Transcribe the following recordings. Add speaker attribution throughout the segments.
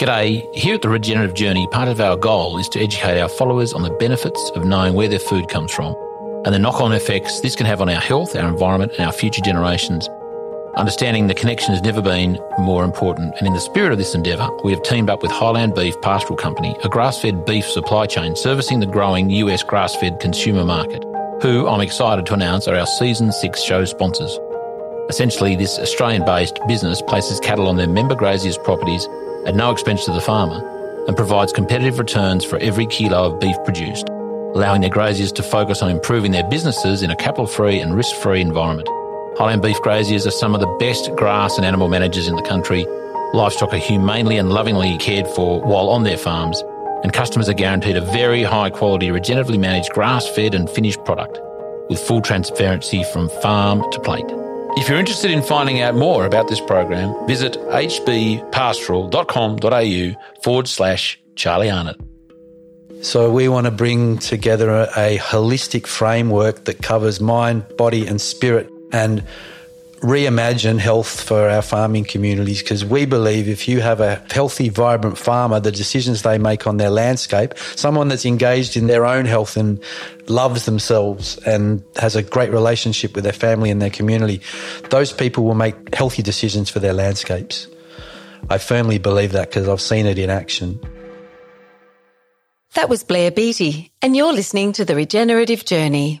Speaker 1: G'day. Here at the Regenerative Journey, part of our goal is to educate our followers on the benefits of knowing where their food comes from and the knock on effects this can have on our health, our environment, and our future generations. Understanding the connection has never been more important, and in the spirit of this endeavour, we have teamed up with Highland Beef Pastoral Company, a grass fed beef supply chain servicing the growing US grass fed consumer market, who I'm excited to announce are our season six show sponsors. Essentially, this Australian based business places cattle on their member graziers' properties at no expense to the farmer and provides competitive returns for every kilo of beef produced, allowing their graziers to focus on improving their businesses in a capital free and risk free environment. Highland beef graziers are some of the best grass and animal managers in the country. Livestock are humanely and lovingly cared for while on their farms, and customers are guaranteed a very high quality, regeneratively managed grass fed and finished product with full transparency from farm to plate. If you're interested in finding out more about this program, visit hbpastoral.com.au forward slash Charlie Arnott.
Speaker 2: So, we want to bring together a, a, holistic framework that covers mind, body, and spirit and reimagine health for our farming communities because we believe if you have a healthy, vibrant farmer, the decisions they make on their landscape, someone that's engaged in their own health and loves themselves and has a great relationship with their family and their community, those people will make healthy decisions for their landscapes. I firmly believe that because I've seen it in action.
Speaker 3: That was Blair Beattie, and you're listening to The Regenerative Journey.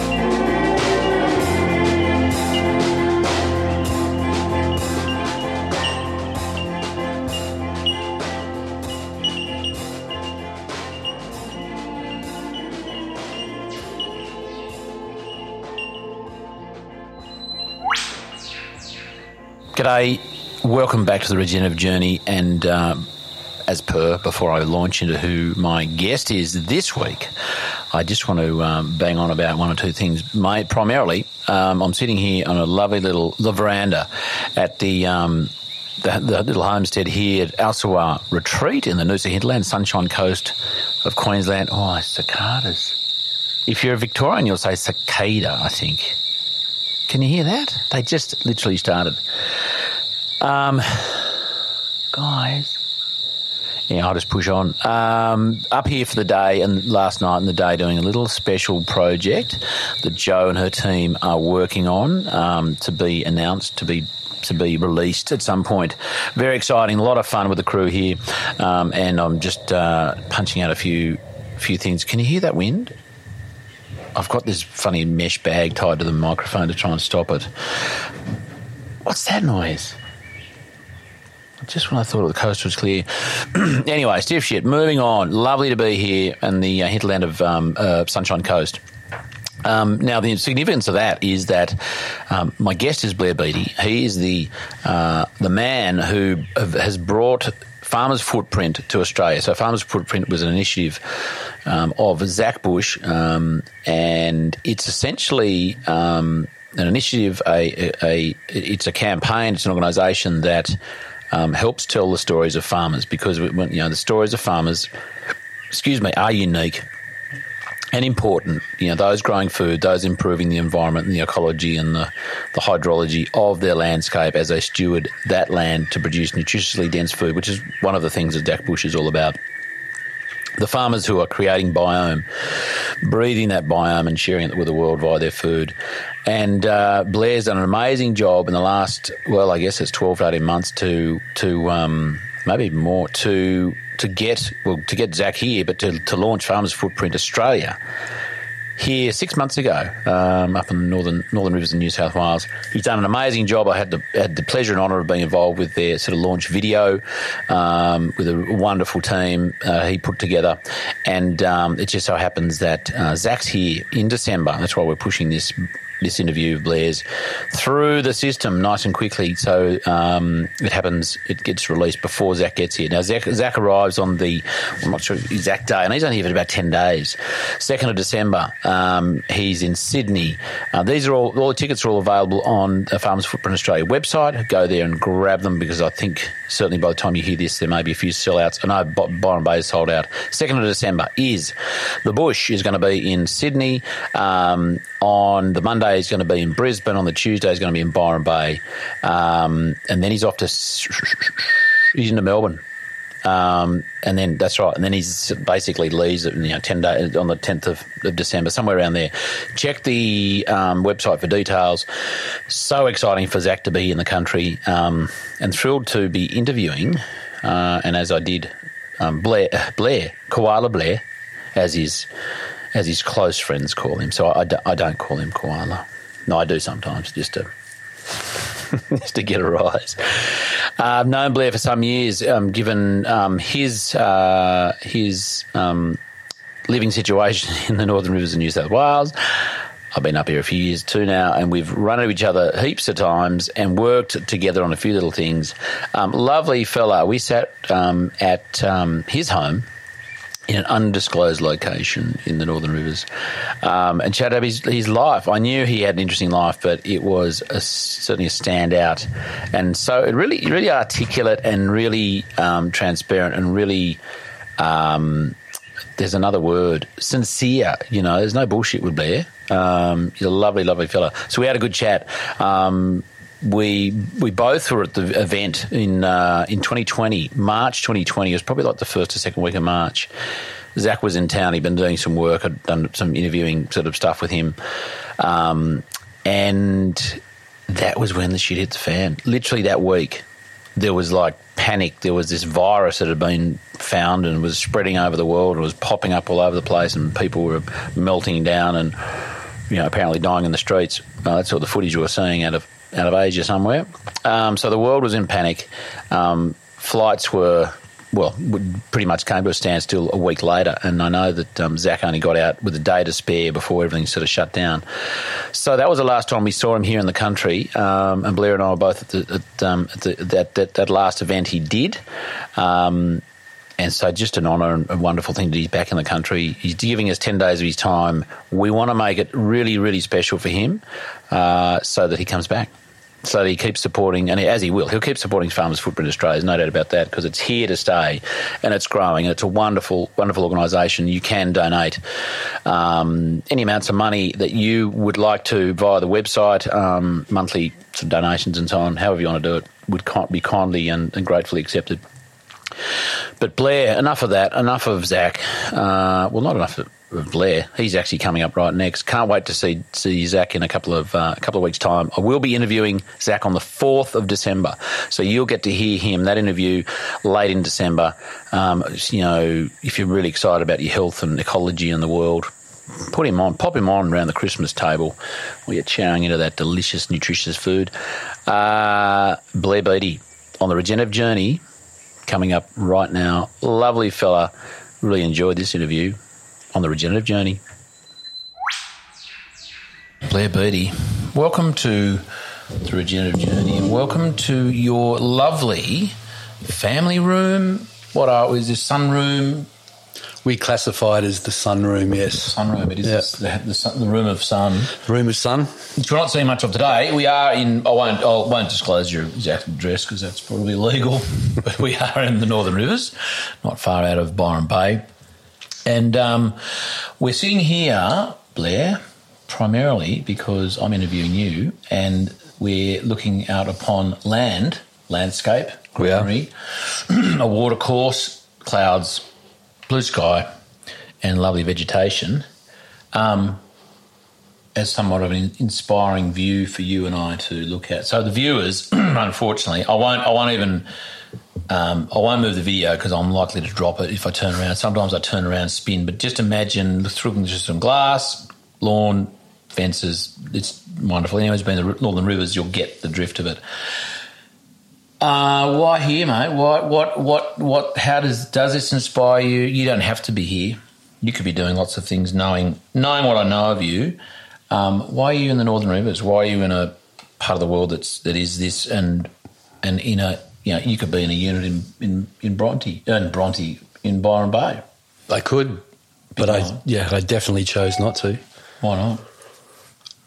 Speaker 1: G'day, welcome back to the Regenerative Journey. And um, as per, before I launch into who my guest is this week, I just want to um, bang on about one or two things. My, primarily, um, I'm sitting here on a lovely little veranda at the. Um, the, the, little homestead here at Alsawa Retreat in the Noosa hinterland, Sunshine Coast of Queensland. Oh, cicadas. If you're a Victorian, you'll say cicada, I think. Can you hear that? They just literally started. Um, guys. Yeah, I'll just push on. Um, up here for the day and last night and the day doing a little special project that Joe and her team are working on um, to be announced, to be to be released at some point. Very exciting, a lot of fun with the crew here, um, and I'm just uh, punching out a few few things. Can you hear that wind? I've got this funny mesh bag tied to the microphone to try and stop it. What's that noise? Just when I thought the coast was clear. anyway, stiff shit. Moving on. Lovely to be here in the uh, hinterland of um, uh, Sunshine Coast. Um, now, the significance of that is that um, my guest is Blair Beattie. He is the uh, the man who has brought Farmers Footprint to Australia. So, Farmers Footprint was an initiative um, of Zach Bush, um, and it's essentially um, an initiative. A, a, a, it's a campaign. It's an organisation that um, helps tell the stories of farmers because you know the stories of farmers, excuse me, are unique and important. You know, those growing food, those improving the environment and the ecology and the, the hydrology of their landscape as they steward that land to produce nutritiously dense food, which is one of the things that Zach Bush is all about. The farmers who are creating biome, breeding that biome and sharing it with the world via their food. And uh, Blair's done an amazing job in the last, well, I guess it's 12 to 18 months to, to, um, maybe more, to to get well to get Zach here, but to, to launch Farmers Footprint Australia here six months ago um, up in the northern northern rivers in New South Wales. He's done an amazing job. I had the had the pleasure and honour of being involved with their sort of launch video um, with a wonderful team uh, he put together, and um, it just so happens that uh, Zach's here in December. That's why we're pushing this this interview of Blair's through the system nice and quickly. So um, it happens, it gets released before Zach gets here. Now, Zach, Zach arrives on the, I'm not sure exact day, and he's only here for about 10 days. 2nd of December, um, he's in Sydney. Uh, these are all, all the tickets are all available on the Farmers Footprint Australia website. Go there and grab them because I think certainly by the time you hear this, there may be a few sellouts. I know Byron Bay is sold out. 2nd of December is the Bush is going to be in Sydney. Um, on the Monday, he's going to be in Brisbane. On the Tuesday, he's going to be in Byron Bay. Um, and then he's off to, he's into Melbourne. Um, and then that's right. And then he's basically leaves you know ten days on the tenth of, of, December, somewhere around there. Check the um, website for details. So exciting for Zach to be in the country, um, and thrilled to be interviewing. Uh, and as I did, um, Blair, Blair, Koala Blair, as his as his close friends call him. So I, I don't call him Koala. No, I do sometimes, just to just to get a rise. Uh, I've known Blair for some years, um, given um, his uh, his um, living situation in the Northern Rivers of New South Wales. I've been up here a few years too now, and we've run into each other heaps of times and worked together on a few little things. Um, lovely fella. We sat um, at um, his home in an undisclosed location in the Northern Rivers, um, and his, his life. I knew he had an interesting life, but it was a, certainly a standout, and so it really, really articulate and really um, transparent and really. Um, there's another word, sincere. You know, there's no bullshit with Blair. Um, he's a lovely, lovely fella. So we had a good chat. Um, we we both were at the event in uh, in 2020, March 2020. It was probably like the first or second week of March. Zach was in town. He'd been doing some work. I'd done some interviewing sort of stuff with him, um, and that was when the shit hit the fan. Literally that week, there was like panic. There was this virus that had been found and was spreading over the world. It was popping up all over the place, and people were melting down and you know apparently dying in the streets. Uh, that's all the footage you were seeing out of out of Asia somewhere. Um, so the world was in panic. Um, flights were well, pretty much came to a standstill a week later. And I know that um, Zach only got out with a day to spare before everything sort of shut down. So that was the last time we saw him here in the country. Um, and Blair and I were both at, the, at, um, at the, that, that, that, last event he did. Um, and so, just an honour and a wonderful thing that he's back in the country. He's giving us 10 days of his time. We want to make it really, really special for him uh, so that he comes back so he keeps supporting, and as he will, he'll keep supporting Farmers Footprint Australia. There's no doubt about that because it's here to stay, and it's growing, and it's a wonderful, wonderful organisation. You can donate um, any amounts of money that you would like to via the website, um, monthly donations and so on. However you want to do it, would be kindly and, and gratefully accepted. But Blair, enough of that. Enough of Zach. Uh, well, not enough of of Blair. He's actually coming up right next. Can't wait to see see Zach in a couple of uh, a couple of weeks' time. I will be interviewing Zach on the fourth of December, so you'll get to hear him that interview late in December. Um, you know, if you're really excited about your health and ecology in the world. Put him on, pop him on around the Christmas table while you're chowing into that delicious, nutritious food. Uh, Blair Beattie on the regenerative journey coming up right now. Lovely fella. Really enjoyed this interview on the regenerative journey. Blair Beattie, welcome to the regenerative journey and welcome to your lovely family room. What are is this sunroom?
Speaker 2: We classify it as the sunroom, yes.
Speaker 1: Sunroom, it is yep. the, the, sun, the, room of sun.
Speaker 2: The Room of sun.
Speaker 1: Which we're not seeing much of today. We are in, I won't, I won't disclose your exact address because that's probably illegal, but we are in the Northern Rivers, not far out of Byron Bay. And um, we're sitting here, Blair, primarily because I'm interviewing you and we're looking out upon land, landscape, greenery, a water course, clouds, blue sky, and lovely vegetation. Um, as somewhat of an inspiring view for you and I to look at. So the viewers, unfortunately, I won't. I won't even Um, I won't move the video because I'm likely to drop it if I turn around. Sometimes I turn around spin, but just imagine through some glass, lawn, fences. It's wonderful. Anyways, been the Northern Rivers, you'll get the drift of it. Uh, why here, mate? What, what, what, what? How does does this inspire you? You don't have to be here. You could be doing lots of things, knowing knowing what I know of you. Um, why are you in the Northern Rivers? Why are you in a part of the world that's that is this and and in a you know you could be in a unit in in, in Bronte in Bronte in Byron Bay.
Speaker 2: I could, but I yeah I definitely chose not to.
Speaker 1: Why not?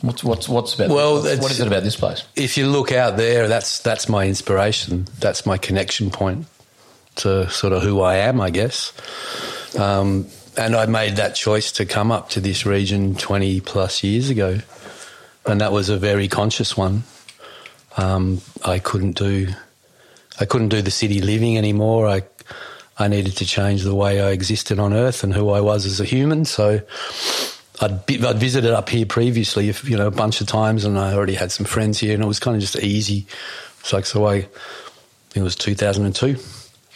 Speaker 1: What's what's what's about?
Speaker 2: Well,
Speaker 1: what's, what is it about this place?
Speaker 2: If you look out there, that's that's my inspiration. That's my connection point to sort of who I am, I guess. Um, and I made that choice to come up to this region twenty plus years ago, and that was a very conscious one. Um, I couldn't do, I couldn't do the city living anymore. I, I needed to change the way I existed on Earth and who I was as a human. So, I'd, be, I'd visited up here previously, if, you know, a bunch of times, and I already had some friends here, and it was kind of just easy. It's like so. I, I think it was 2002.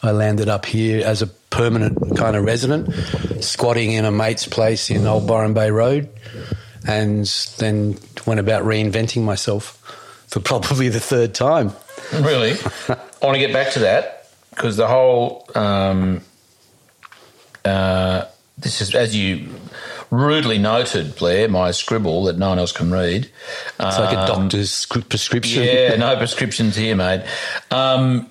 Speaker 2: I landed up here as a permanent kind of resident, squatting in a mate's place in Old Byron Bay Road, and then went about reinventing myself for probably the third time.
Speaker 1: Really, I want to get back to that because the whole um, uh, this is as you rudely noted, Blair, my scribble that no one else can read.
Speaker 2: It's like a doctor's prescription.
Speaker 1: Um, Yeah, no prescriptions here, mate. Um,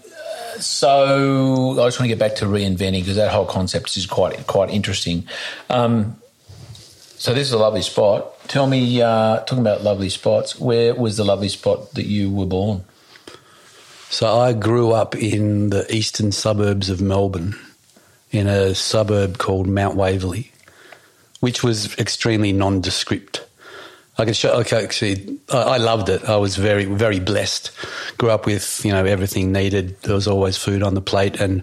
Speaker 1: so I just want to get back to reinventing because that whole concept is quite quite interesting. Um, so this is a lovely spot. Tell me, uh, talking about lovely spots, where was the lovely spot that you were born?
Speaker 2: So I grew up in the eastern suburbs of Melbourne, in a suburb called Mount Waverley, which was extremely nondescript. I can show. Okay, actually, I, loved it. I was very, very blessed. Grew up with you know everything needed. There was always food on the plate, and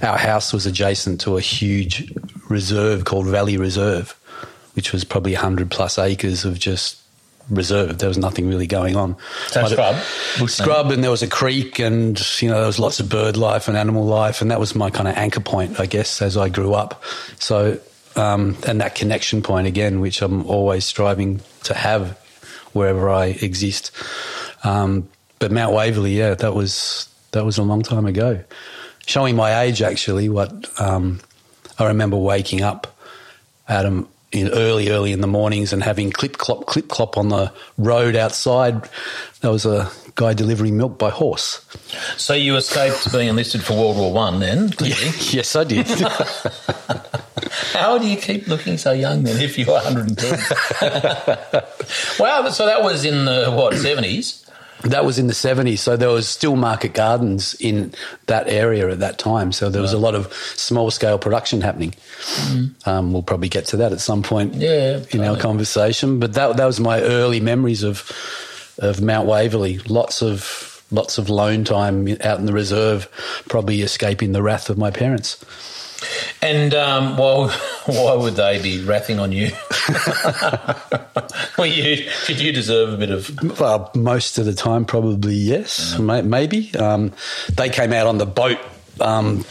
Speaker 2: our house was adjacent to a huge reserve called Valley Reserve, which was probably hundred plus acres of just reserve. There was nothing really going on.
Speaker 1: So scrub? Bush
Speaker 2: scrub, and there was a creek, and you know there was lots of bird life and animal life, and that was my kind of anchor point, I guess, as I grew up. So, um, and that connection point again, which I'm always striving to have wherever I exist. Um, but Mount Waverley, yeah, that was that was a long time ago. Showing my age, actually, what um, I remember waking up at 'em in early, early in the mornings and having clip clop, clip clop on the road outside. There was a guy delivering milk by horse.
Speaker 1: So you escaped being enlisted for World War One, then? clearly.
Speaker 2: yes, I did.
Speaker 1: How do you keep looking so young then if you're 110? wow, so that was in the, what, 70s?
Speaker 2: That was in the 70s. So there was still market gardens in that area at that time. So there was a lot of small scale production happening. Um, we'll probably get to that at some point
Speaker 1: Yeah,
Speaker 2: in our conversation. But that, that was my early memories of, of Mount Waverley. Lots of, lots of lone time out in the reserve, probably escaping the wrath of my parents.
Speaker 1: And um, why, why would they be wrathing on you? well, you did you deserve a bit of
Speaker 2: Well, most of the time, probably yes, may, maybe. Um, they came out on the boat um,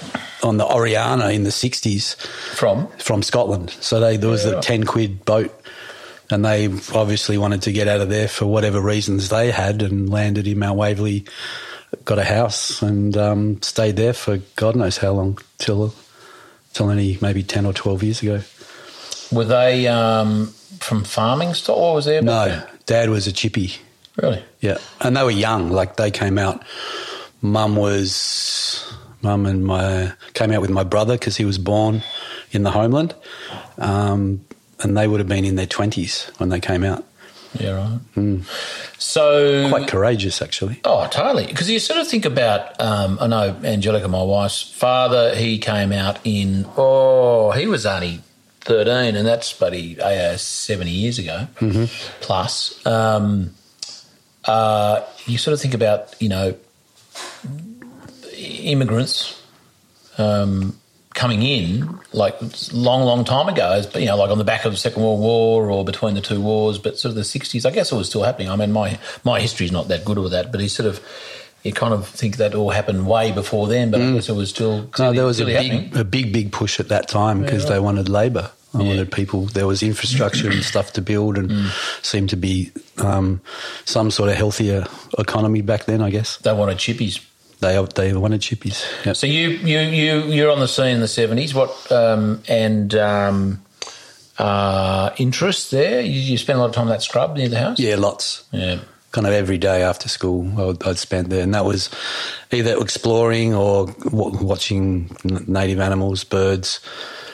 Speaker 2: on the Oriana in the 60s
Speaker 1: from?
Speaker 2: from Scotland. So they, there was
Speaker 1: Yeah.
Speaker 2: a 10 quid boat, and they obviously wanted to get out of there for whatever reasons they had and landed in Mount Waverley, got a house, and um, stayed there for God knows how long till, till only maybe 10 or 12 years ago.
Speaker 1: Were they um, from farming stock or was there?
Speaker 2: No, dad was a chippy.
Speaker 1: Really?
Speaker 2: Yeah, and they were young. Like they came out. Mum was mum and my came out with my brother because he was born in the homeland, um, and they would have been in their twenties when they came out.
Speaker 1: Yeah, right. So
Speaker 2: Quite courageous, actually.
Speaker 1: Oh, totally. Because you sort of think about, um, I know Angelica, my wife's father, he came out in, oh, he was only 13, and that's buddy uh, 70 years ago plus. Um, uh, you sort of think about, you know, immigrants um, coming in like long, long time ago, you know, like on the back of the Second World War or between the two wars, but sort of the 60s, I guess it was still happening. I mean, my, my history's not that good with that, but he sort of, you kind of think that all happened way before then, but I guess it was still.
Speaker 2: Mm. No, there was a big,
Speaker 1: happening.
Speaker 2: a big, big push at that time because they wanted labour. I wanted people. There was infrastructure and stuff to build, and
Speaker 1: Mm.
Speaker 2: seemed to be um, some sort of healthier economy back then. I guess
Speaker 1: They wanted chippies.
Speaker 2: They they wanted chippies. Yep.
Speaker 1: So you you you you're on the scene in the seventies. What um, and um, uh, interest there? You, you spend a lot of time in that scrub near the house.
Speaker 2: yeah, lots.
Speaker 1: Yeah.
Speaker 2: Kind of every day after school, I'd, I'd spend there, and that was either exploring or w- watching native animals, birds.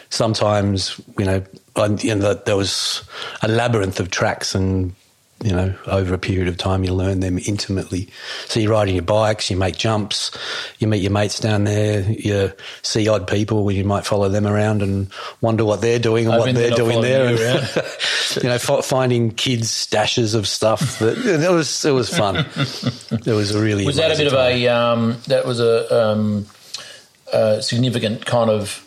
Speaker 2: Sometimes, you know, I, you know, there was a labyrinth of tracks, and you know, over a period of time, you learn them intimately. So you're riding your bikes, you make jumps, you meet your mates down there, you see odd people you might follow them around and wonder what they're doing and what
Speaker 1: been
Speaker 2: they're doing there.
Speaker 1: you
Speaker 2: And, you know, fi- finding kids' stashes of stuff. That it was it was fun. It was a really
Speaker 1: Was that a bit of a um, that was a, um, a significant kind of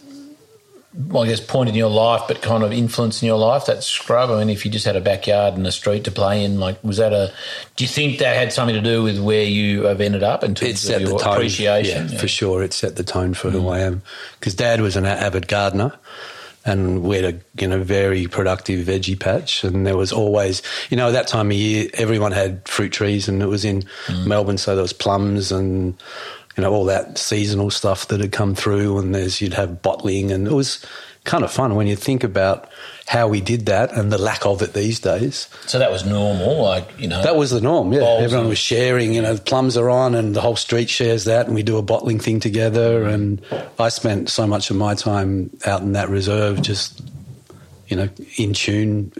Speaker 1: well, I guess point in your life, but kind of influence in your life? That scrub. I mean, if you just had a backyard and a street to play in, like, was that a? Do you think that had something to do with where you have ended up in
Speaker 2: it
Speaker 1: terms
Speaker 2: set
Speaker 1: of
Speaker 2: the
Speaker 1: your
Speaker 2: tone.
Speaker 1: appreciation?
Speaker 2: Yeah, for sure. It set the tone for who mm. I am. Because Dad was an avid gardener, and we had a you know very productive veggie patch, and there was always you know at that time of year everyone had fruit trees, and it was in mm. Melbourne, so there was plums and. You know all that seasonal stuff that had come through, and there's you'd have bottling, and it was kind of fun when you think about how we did that and the lack of it these days.
Speaker 1: So that was normal, like you know.
Speaker 2: That was the norm, yeah. Everyone was sharing, you know, plums are on and the whole street shares that and we do a bottling thing together and I spent so much of my time out in that reserve just, you know, in tune,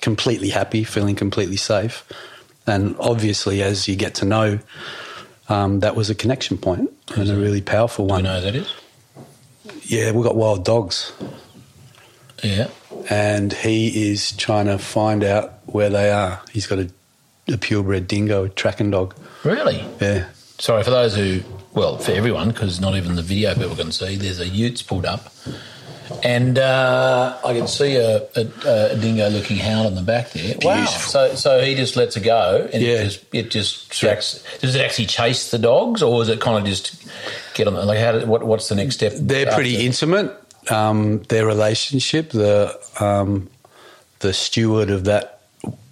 Speaker 2: completely happy, feeling completely safe. And obviously as you get to know, um, that was a connection point and a really powerful
Speaker 1: Do you know who that is?
Speaker 2: Yeah, we've got wild dogs
Speaker 1: Yeah.
Speaker 2: and he is trying to find out where they are. He's got a, a purebred dingo, a tracking dog.
Speaker 1: Really?
Speaker 2: Yeah.
Speaker 1: Sorry for those who, well, for everyone, because not even the video people can see. There's a Utes pulled up, and uh, I can see a, a, a dingo-looking hound in the back there. Wow! So, so he just lets it go, and
Speaker 2: Yeah.
Speaker 1: it just it just tracks. Does it actually chase the dogs, or is it kind of just get on? The, like, how? Did, what, what's the next step?
Speaker 2: They're pretty intimate. Um, their relationship, the um, the steward of that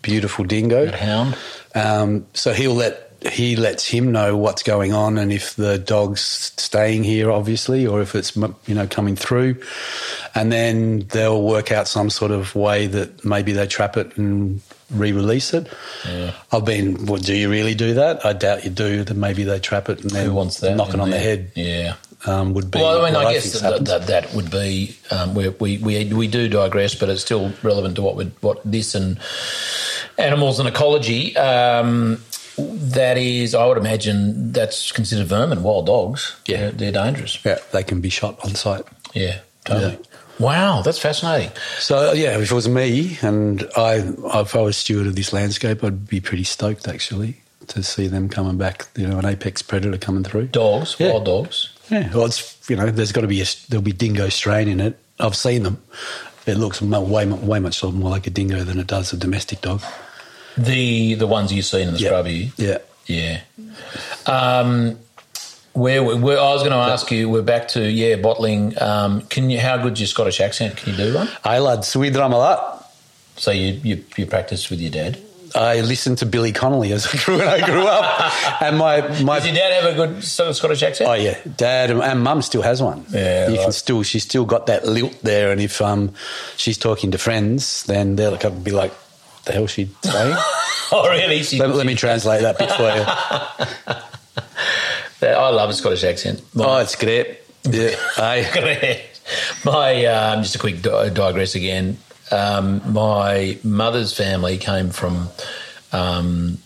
Speaker 2: beautiful dingo,
Speaker 1: That hound.
Speaker 2: Um, so he'll let he lets him know what's going on and if the dog's staying here, obviously, or if it's you know coming through, and then they'll work out some sort of way that maybe they trap it and re-release it.
Speaker 1: Yeah.
Speaker 2: I've been, well, do you really do that? I doubt you do. Then maybe they trap it and then
Speaker 1: Who wants that?
Speaker 2: knock it on the head.
Speaker 1: Yeah.
Speaker 2: Um, would be.
Speaker 1: Well, I mean,
Speaker 2: what
Speaker 1: I guess that, that, that would be um, where we, we we do digress, but it's still relevant to what would what this and animals and ecology. Um, that is, I would imagine that's considered vermin. Wild dogs,
Speaker 2: Yeah.
Speaker 1: they're, they're dangerous.
Speaker 2: yeah, they can be shot on sight.
Speaker 1: Yeah, totally. Wow, that's fascinating.
Speaker 2: So yeah, if it was me and I, if I was steward of this landscape, I'd be pretty stoked actually to see them coming back. You know, an apex predator coming through.
Speaker 1: Dogs,
Speaker 2: Yeah.
Speaker 1: wild dogs.
Speaker 2: Yeah, well, it's you know, there's got to be a there'll be dingo strain in it. I've seen them. It looks way way much more like a dingo than it does a domestic dog.
Speaker 1: The the ones you've seen in the
Speaker 2: Yeah.
Speaker 1: scrubby.
Speaker 2: Yeah.
Speaker 1: Yeah. Um, where, where I was going to ask you, we're back to yeah bottling. Um, can you? How good's your Scottish accent? Can you do one?
Speaker 2: Hey lad, swidram a lot.
Speaker 1: So you you, you practiced with your dad.
Speaker 2: I listened to Billy Connolly as I grew, when I grew up, and my my
Speaker 1: Does your dad have a good sort of Scottish accent?
Speaker 2: Oh yeah, dad and, and mum still has one.
Speaker 1: Yeah,
Speaker 2: you can still she's still got that lilt there, and if um she's talking to friends, then they'll like, be like, "The hell she saying?"
Speaker 1: oh, really? She-
Speaker 2: let, let me translate that bit for you.
Speaker 1: I love a Scottish accent.
Speaker 2: oh, it's great. Yeah, aye.
Speaker 1: my um, just a quick di- digress again. Um, my mother's family came from um,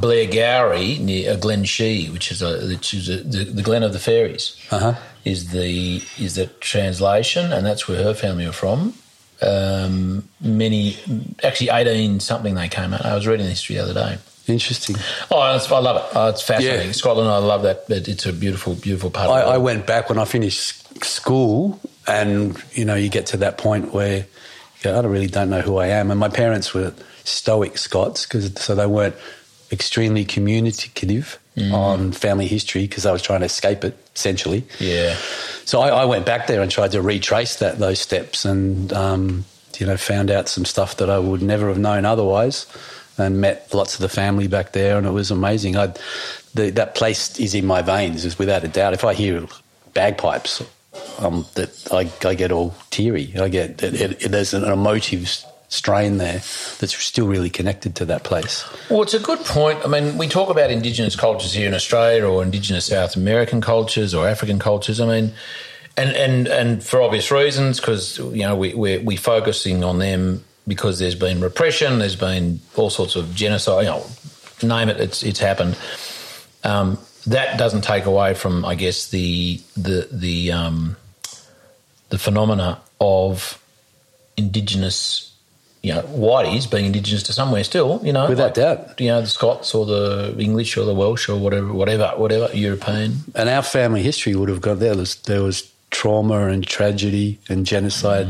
Speaker 1: Blairgowrie near uh, Glen Shee, which is a which is a, the, the Glen of the Fairies.
Speaker 2: Uh-huh.
Speaker 1: Is the is the translation, and that's where her family are from. Um, many, actually, eighteen something they came out. I was reading the history the other day.
Speaker 2: Interesting.
Speaker 1: Oh, I love it. Oh, it's fascinating.
Speaker 2: Yeah.
Speaker 1: Scotland, I love that. It's a beautiful, beautiful part
Speaker 2: I, I went back when I finished school, and you know, you get to that point where you go, I don't really don't know who I am. And my parents were stoic Scots, because so they weren't extremely communicative on family history because I was trying to escape it essentially.
Speaker 1: Yeah.
Speaker 2: So I, I went back there and tried to retrace that those steps, and um, you know found out some stuff that I would never have known otherwise, and met lots of the family back there, and it was amazing. I, the, that place is in my veins, is without a doubt. If I hear bagpipes, um, that I, I get all teary. I get it, it, it, there's an emotive strain there that's still really connected to that place.
Speaker 1: Well, it's a good point. I mean, we talk about Indigenous cultures here in Australia, or Indigenous South American cultures, or African cultures. I mean, and and and for obvious reasons, because you know we we're, we focusing on them because there's been repression, there's been all sorts of genocide. You know, name it, it's it's happened. Um, that doesn't take away from, I guess, the the the um, the phenomena of indigenous, you know, whiteys being indigenous to somewhere still, you know,
Speaker 2: Without doubt.
Speaker 1: you know, the Scots or the English or the Welsh or whatever, whatever, whatever European.
Speaker 2: and our family history would have got there. There was, there was trauma and tragedy and genocide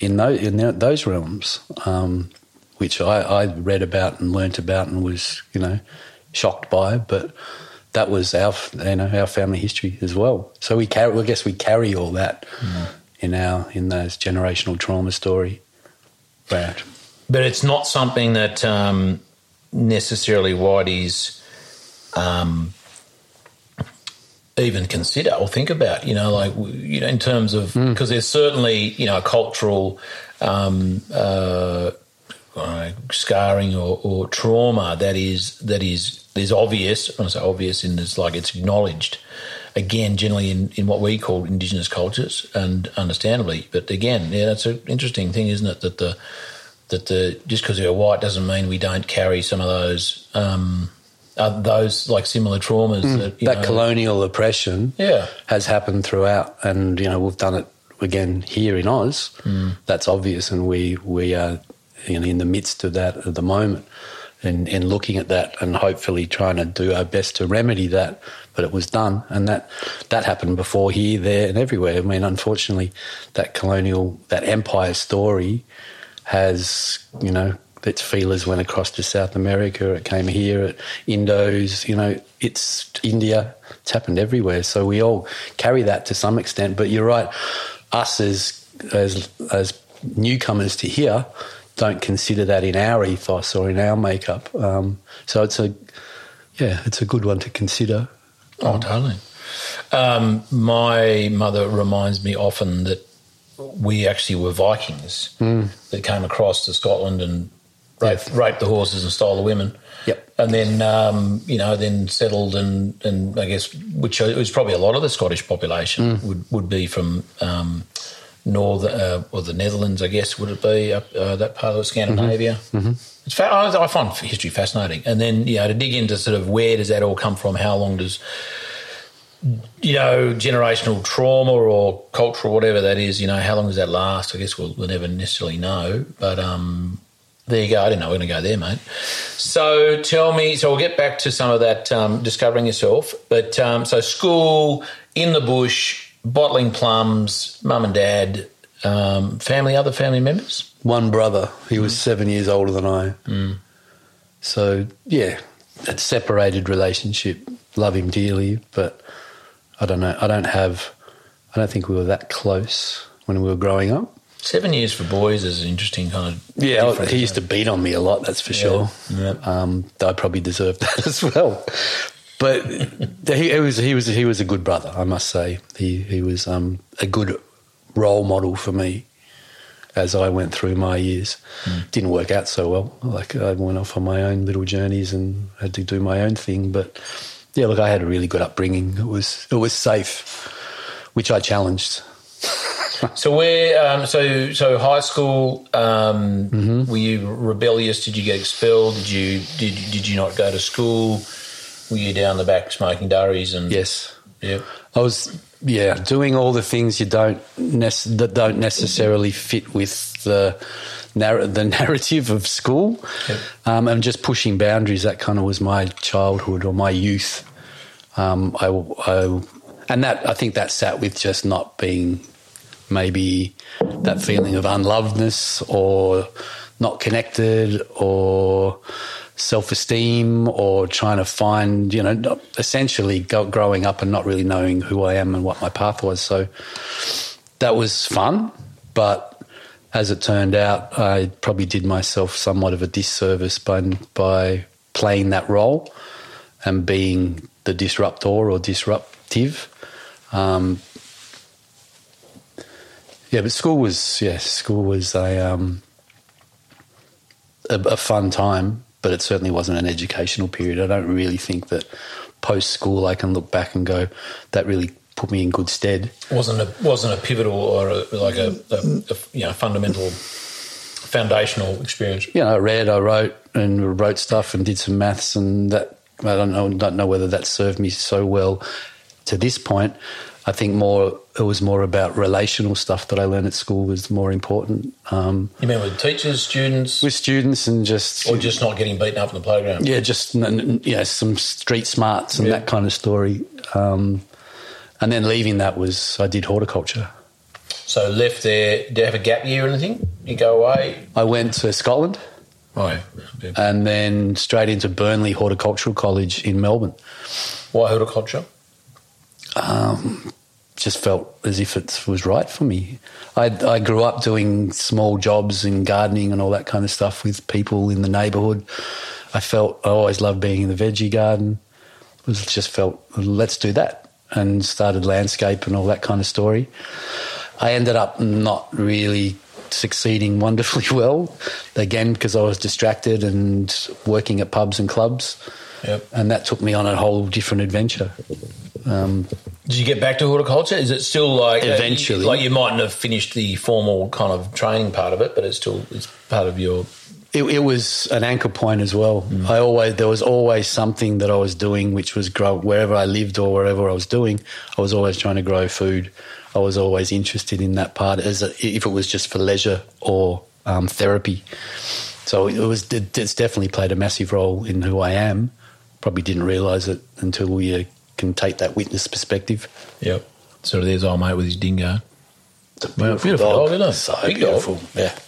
Speaker 2: in those in those realms, um, which I, I read about and learnt about and was you know shocked by. But that was our you know our family history as well. So we carry. Well, I guess we carry all that in our in those generational trauma story. Right.
Speaker 1: But it's not something that um, necessarily whiteys um, even consider or think about. You know, like you know, in terms of because there's certainly you know a cultural um, uh, I scarring or, or trauma that is that is is obvious. I say obvious in this like it's acknowledged. Again, generally in, in what we call indigenous cultures, and understandably, but again, yeah, that's an interesting thing, isn't it? That the that the just because you're white doesn't mean we don't carry some of those um, uh, those like similar traumas that you
Speaker 2: that
Speaker 1: know,
Speaker 2: colonial oppression
Speaker 1: Yeah.
Speaker 2: has happened throughout, and you know we've done it again here in Oz. That's obvious, and we we are you know, in the midst of that at the moment, and, and looking at that, and hopefully trying to do our best to remedy that. But it was done, and that that happened before here, there, and everywhere. I mean, unfortunately, that colonial, that empire story has you know its feelers went across to South America. It came here at Indos. You know, it's India. It's happened everywhere. So we all carry that to some extent. But you're right. Us as as as newcomers to here don't consider that in our ethos or in our makeup. Um, so it's a yeah, it's a good one to consider.
Speaker 1: Oh, totally. Um, my mother reminds me often that we actually were Vikings that came across to Scotland and raped, raped the horses and stole the women.
Speaker 2: Yep.
Speaker 1: And then, um, you know, then settled and, and I guess, which was probably a lot of the Scottish population would, would be from um, North uh, or the Netherlands, I guess, would it be up uh, that part of Scandinavia? Mm-hmm. It's fa- I I find history fascinating, and then you know to dig into sort of where does that all come from? How long does you know generational trauma or cultural whatever that is? You know how long does that last? I guess we'll, we'll never necessarily know, but um, there you go. I didn't know we are going to go there, mate. So tell me. So we'll get back to some of that um, discovering yourself, but um, so school in the bush, bottling plums, mum and dad, um, family, other family members.
Speaker 2: One brother, he was seven years older than I. So yeah, a separated relationship. Love him dearly, but I don't know. I don't have. I don't think we were that close when we were growing up.
Speaker 1: Seven years for boys is an interesting kind of
Speaker 2: Yeah, he used to beat on me a lot. That's for sure.
Speaker 1: yeah.
Speaker 2: Um, I probably deserved that as well. But he, was he was he was a good brother, I must say. He he was um, a good role model for me as I went through my years. Didn't work out so well. Like I went off on my own little journeys and had to do my own thing. But yeah, look, I had a really good upbringing. It was it was safe, which I challenged.
Speaker 1: So where, um, so so high school, um,
Speaker 2: Mm-hmm.
Speaker 1: were you rebellious? Did you get expelled? Did you did did you not go to school? Were you down the back smoking durries and
Speaker 2: Yes.
Speaker 1: yeah,
Speaker 2: I was, yeah, doing all the things you don't nec- that don't necessarily fit with the narr- the narrative of school,
Speaker 1: Yep.
Speaker 2: um, and just pushing boundaries. That kind of was my childhood or my youth. Um, I, I, and that I think that sat with just not being maybe that feeling of unlovedness or not connected or self esteem or trying to find, you know, essentially growing up and not really knowing who I am and what my path was. So that was fun, but as it turned out, I probably did myself somewhat of a disservice by by playing that role and being the disruptor or disruptive. Um, yeah, but school was yeah, school was a, um, a a fun time, but it certainly wasn't an educational period. I don't really think that post school I can look back and go that really put me in good stead.
Speaker 1: wasn't a wasn't a pivotal or a, like a, a, a you know fundamental foundational experience.
Speaker 2: You know, I read, I wrote, and wrote stuff, and did some maths, and that I don't know, don't know whether that served me so well to this point. I think more it was more about relational stuff that I learned at school was more important. Um,
Speaker 1: You mean with teachers, students,
Speaker 2: with students and just
Speaker 1: or just not getting beaten up in the playground?
Speaker 2: yeah, just yeah, some street smarts and
Speaker 1: Yeah.
Speaker 2: that kind of story. Um, and then leaving that was I did horticulture.
Speaker 1: So left there. Did you have a gap year or anything? You go away.
Speaker 2: I went to Scotland
Speaker 1: Oh, yeah.
Speaker 2: and then straight into Burnley Horticultural College in Melbourne.
Speaker 1: Why horticulture?
Speaker 2: Just felt as if it was right for me. I, I grew up doing small jobs and gardening and all that kind of stuff with people in the neighbourhood. I felt I always loved being in the veggie garden. It was just felt let's do that and started landscape and all that kind of story. I ended up not really succeeding wonderfully well again because I was distracted and working at pubs and clubs.
Speaker 1: Yep.
Speaker 2: And that took me on a whole different adventure. Um,
Speaker 1: Did you get back to horticulture? Is it still like
Speaker 2: Eventually.
Speaker 1: like you mightn't have finished the formal kind of training part of it, but it's still it's part of your.
Speaker 2: It, it was an anchor point as well. I always there was always something that I was doing, which was grow wherever I lived or wherever I was doing. I was always trying to grow food. I was always interested in that part, as a, if it was just for leisure or um, therapy. So it was it, it's definitely played a massive role in who I am. Probably didn't realise it until you uh, can take that witness perspective.
Speaker 1: Yep. So there's old mate with his dingo.
Speaker 2: It's a
Speaker 1: Well, beautiful dog, isn't it?
Speaker 2: So
Speaker 1: Big dog.
Speaker 2: beautiful, yeah.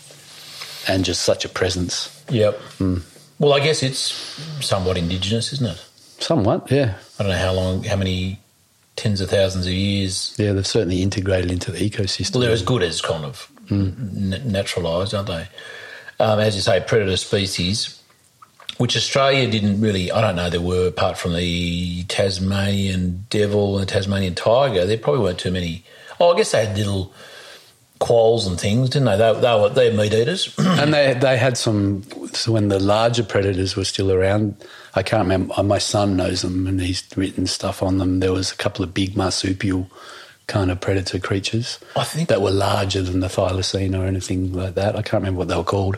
Speaker 2: And just such a presence.
Speaker 1: Yep. Hmm. Well, I guess it's somewhat indigenous, isn't it?
Speaker 2: Somewhat, yeah.
Speaker 1: I don't know how long, how many tens of thousands of years.
Speaker 2: Yeah, they've certainly integrated into the ecosystem.
Speaker 1: Well, they're as good as kind of hmm. n- naturalised, aren't they? Um, as you say, predator species, which Australia didn't really. I don't know. There were apart from the Tasmanian devil and the Tasmanian tiger. There probably weren't too many. Oh, I guess they had little quolls and things, didn't they? They, they were they're meat eaters.
Speaker 2: and they they had some so when the larger predators were still around. I can't remember. Uh, my son knows them, and he's written stuff on them. There was a couple of big marsupial kind of predator creatures
Speaker 1: I think
Speaker 2: that were larger than the thylacine or anything like that. I can't remember what they were called.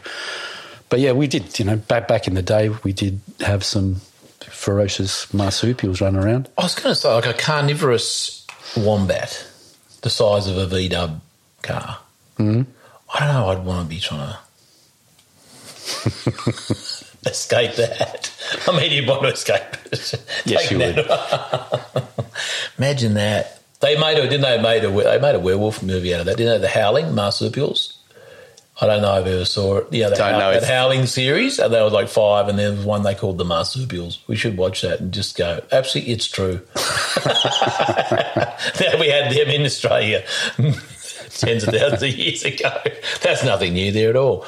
Speaker 2: But yeah, we did. You know, back back in the day, we did have some ferocious marsupials running around.
Speaker 1: I was going to say like a carnivorous wombat, the size of a V Dub car. Mm. I don't know. I'd want to be trying to escape that. I mean, you'd want to escape it.
Speaker 2: Yes, you
Speaker 1: that- Imagine that. They made a didn't they made a they made a werewolf movie out of that? Didn't they? The Howling marsupials. I don't know if I ever saw it. Yeah, that,
Speaker 2: Don't know
Speaker 1: that
Speaker 2: if-
Speaker 1: Howling series. And there was like five, and there was one they called the marsupials. We should watch that and just go. Absolutely, it's true. that we had them in Australia tens of thousands of years ago. That's nothing new there at all.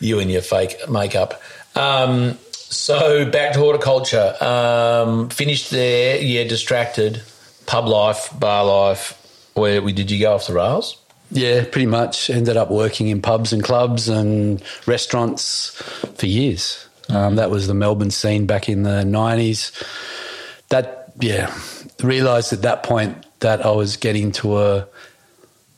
Speaker 1: You and your fake makeup. Um, so back to horticulture. Um, finished there. Yeah, distracted. Pub life, bar life. Where we did you go off the rails?
Speaker 2: Yeah, pretty much. Ended up working in pubs and clubs and restaurants for years. Um, that was the Melbourne scene back in the 90s. That, yeah, realised at that point that I was getting to a,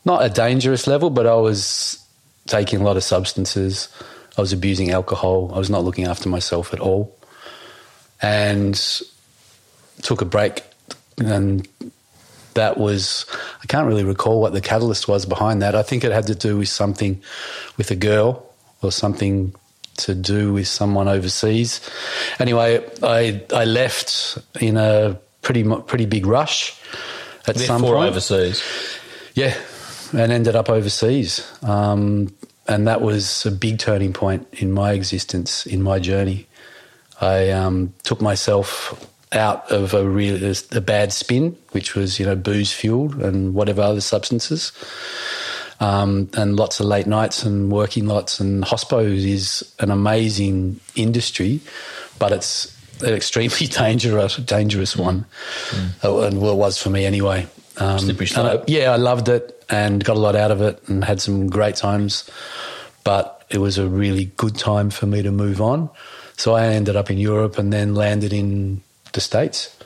Speaker 2: not a dangerous level, but I was taking a lot of substances. I was abusing alcohol. I was not looking after myself at all. And took a break and that was I can't really recall what the catalyst was behind that. I think it had to do with something with a girl or something to do with someone overseas. Anyway, I I left in a pretty pretty big rush at some
Speaker 1: Therefore,
Speaker 2: point.
Speaker 1: overseas.
Speaker 2: Yeah, and ended up overseas. Um, and that was a big turning point in my existence, in my journey. I um, took myself out of a real a bad spin, which was you know booze fueled and whatever other substances, um, and lots of late nights and working lots. And hospo is an amazing industry, but it's an extremely dangerous dangerous one, mm. and well, it was for me anyway.
Speaker 1: Um.
Speaker 2: I, yeah, I loved it and got a lot out of it and had some great times, but it was a really good time for me to move on. So I ended up in Europe and then landed in the States.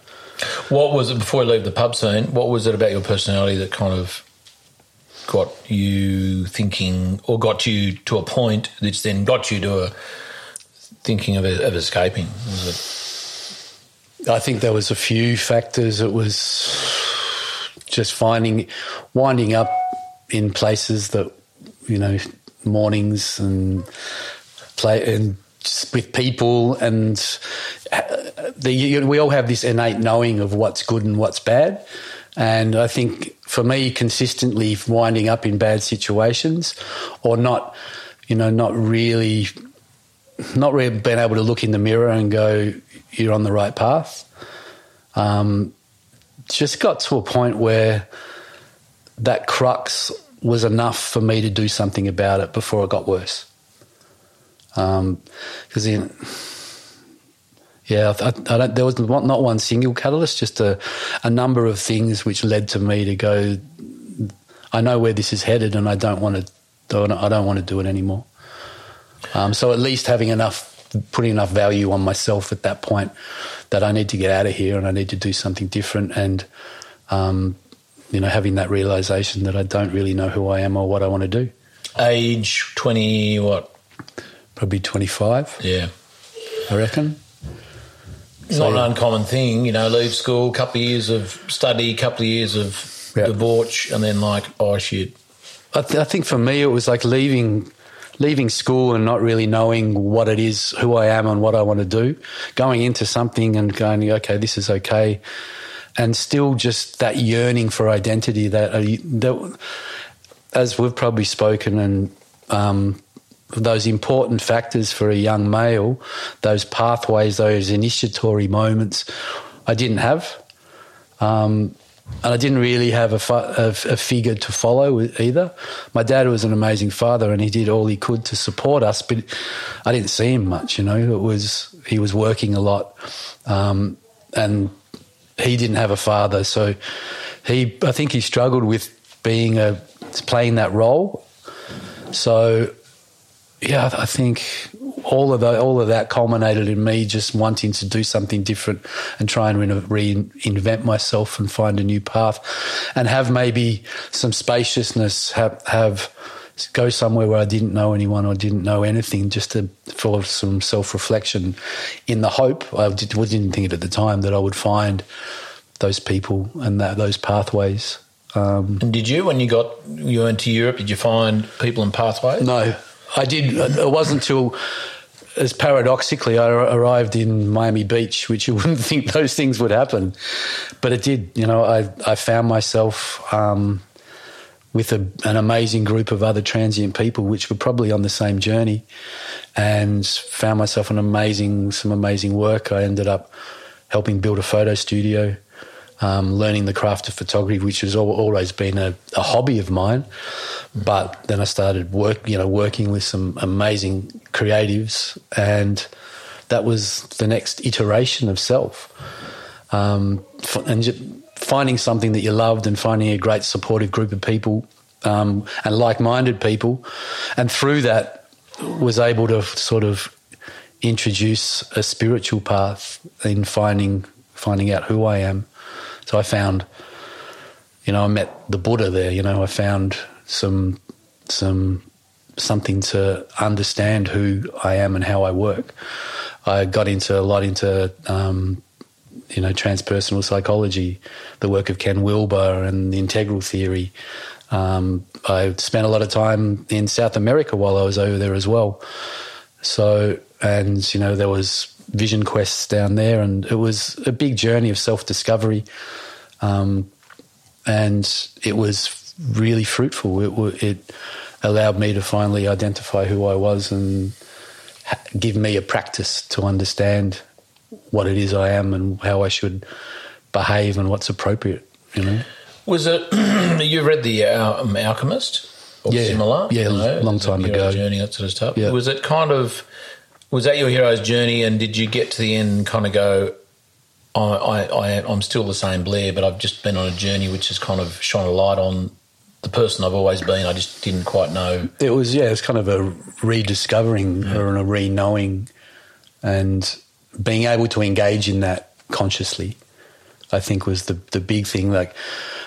Speaker 1: What was it before you leave the pub scene? What was it about your personality that kind of got you thinking, or got you to a point that's then got you to a thinking of, of escaping? Was
Speaker 2: it? I think there was a few factors. It was just finding, winding up in places that you know mornings and play and with people and uh, the, we all have this innate knowing of what's good and what's bad. And I think for me, consistently winding up in bad situations or not, you know, not really, not really being able to look in the mirror and go, you're on the right path. Um, just got to a point where that crux was enough for me to do something about it before it got worse. Because um, yeah, I, I there was not one single catalyst, just a, a number of things which led to me to go. I know where this is headed, and I don't want to. I don't want to do it anymore. Um, so at least having enough, putting enough value on myself at that point that I need to get out of here and I need to do something different, and um, you know, having that realization that I don't really know who I am or what I want to do.
Speaker 1: Age twenty, what?
Speaker 2: Probably twenty five.
Speaker 1: Yeah,
Speaker 2: I reckon.
Speaker 1: So, Not an uncommon thing, you know. Leave school, couple of years of study, couple of years of yep. debauch, and then like, oh shit.
Speaker 2: I, th- I think for me, it was like leaving leaving school and not really knowing what it is, who I am, and what I want to do. Going into something and going, okay, this is okay, and still just that yearning for identity. That, uh, that as we've probably spoken and um, those important factors for a young male, those pathways, those initiatory moments, I didn't have. Um, and I didn't really have a, a, a, figure to follow either. My dad was an amazing father, and he did all he could to support us, but I didn't see him much. You know, it was he was working a lot, um, and he didn't have a father, so he I think he struggled with being a playing that role. So yeah, I think all of that, all of that culminated in me just wanting to do something different and try and reinvent myself and find a new path, and have maybe some spaciousness. Have have go somewhere where I didn't know anyone or didn't know anything, just to for some self reflection, in the hope I did, didn't think it at the time that I would find those people and that those pathways.
Speaker 1: Um, and did you, when you got you went to Europe, did you find people and pathways?
Speaker 2: No, I did. It wasn't until, as paradoxically, I arrived in Miami Beach, which you wouldn't think those things would happen, but it did. You know, I I found myself. Um, with a, an amazing group of other transient people, which were probably on the same journey, and found myself an amazing, some amazing work. I ended up helping build a photo studio, um, learning the craft of photography, which has always been a, a, hobby of mine. But then I started work, you know, working with some amazing creatives, and that was the next iteration of self. Um, and finding something that you loved and finding a great supportive group of people um, and like-minded people, and through that was able to sort of introduce a spiritual path in finding finding out who I am. I found, you know, I met the Buddha there. You know, I found some some something to understand who I am and how I work. I got into a lot into um, you know transpersonal psychology, the work of Ken Wilber and the integral theory. Um, I spent a lot of time in South America while I was over there as well. So and you know there was vision quests down there, and it was a big journey of self discovery. Um, and it was really fruitful. It, it allowed me to finally identify who I was and give me a practice to understand what it is I am and how I should behave and what's appropriate. You know.
Speaker 1: Was it you read the um, Alchemist or
Speaker 2: Yeah.
Speaker 1: similar?
Speaker 2: Yeah,
Speaker 1: You know,
Speaker 2: long time ago.
Speaker 1: Journey, that sort of stuff.
Speaker 2: Yeah.
Speaker 1: Was it kind of was that your hero's journey? And did you get to the end and kind of go, I, I, I'm still the same Blair, but I've just been on a journey which has kind of shone a light on the person I've always been. I just didn't quite know.
Speaker 2: It was yeah, it's kind of a rediscovering or a re-knowing, and being able to engage in that consciously. I think was the the big thing. Like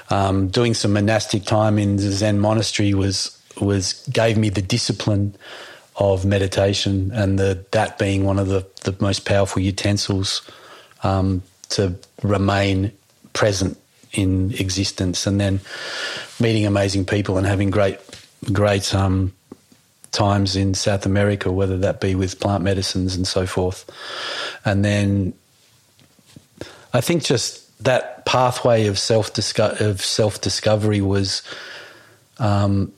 Speaker 2: um, doing some monastic time in the Zen monastery was was gave me the discipline of meditation, and the that being one of the the most powerful utensils um, to remain present in existence, and then meeting amazing people and having great great um, times in South America, whether that be with plant medicines and so forth. And then I think just that pathway of self of self discovery was um,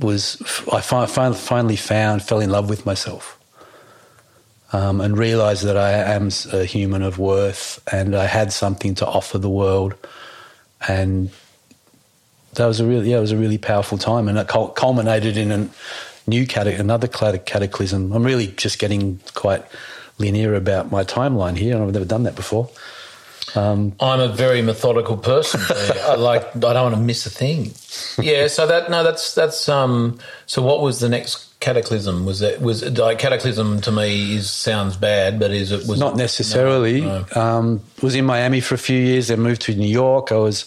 Speaker 2: was I fi- fi- finally found fell in love with myself. Um, and realised that I am a human of worth, and I had something to offer the world, and that was a really yeah, it was a really powerful time, and it culminated in a new cate- another cataclysm. I'm really just getting quite linear about my timeline here, and I've never done that before.
Speaker 1: I'm a very methodical person. I like I don't want to miss a thing. Yeah, so that no, that's that's um. So what was the next cataclysm? Was it was like cataclysm to me is sounds bad, but is it was
Speaker 2: Not necessarily.
Speaker 1: No,
Speaker 2: Um, was in Miami for a few years, then moved to New York. I was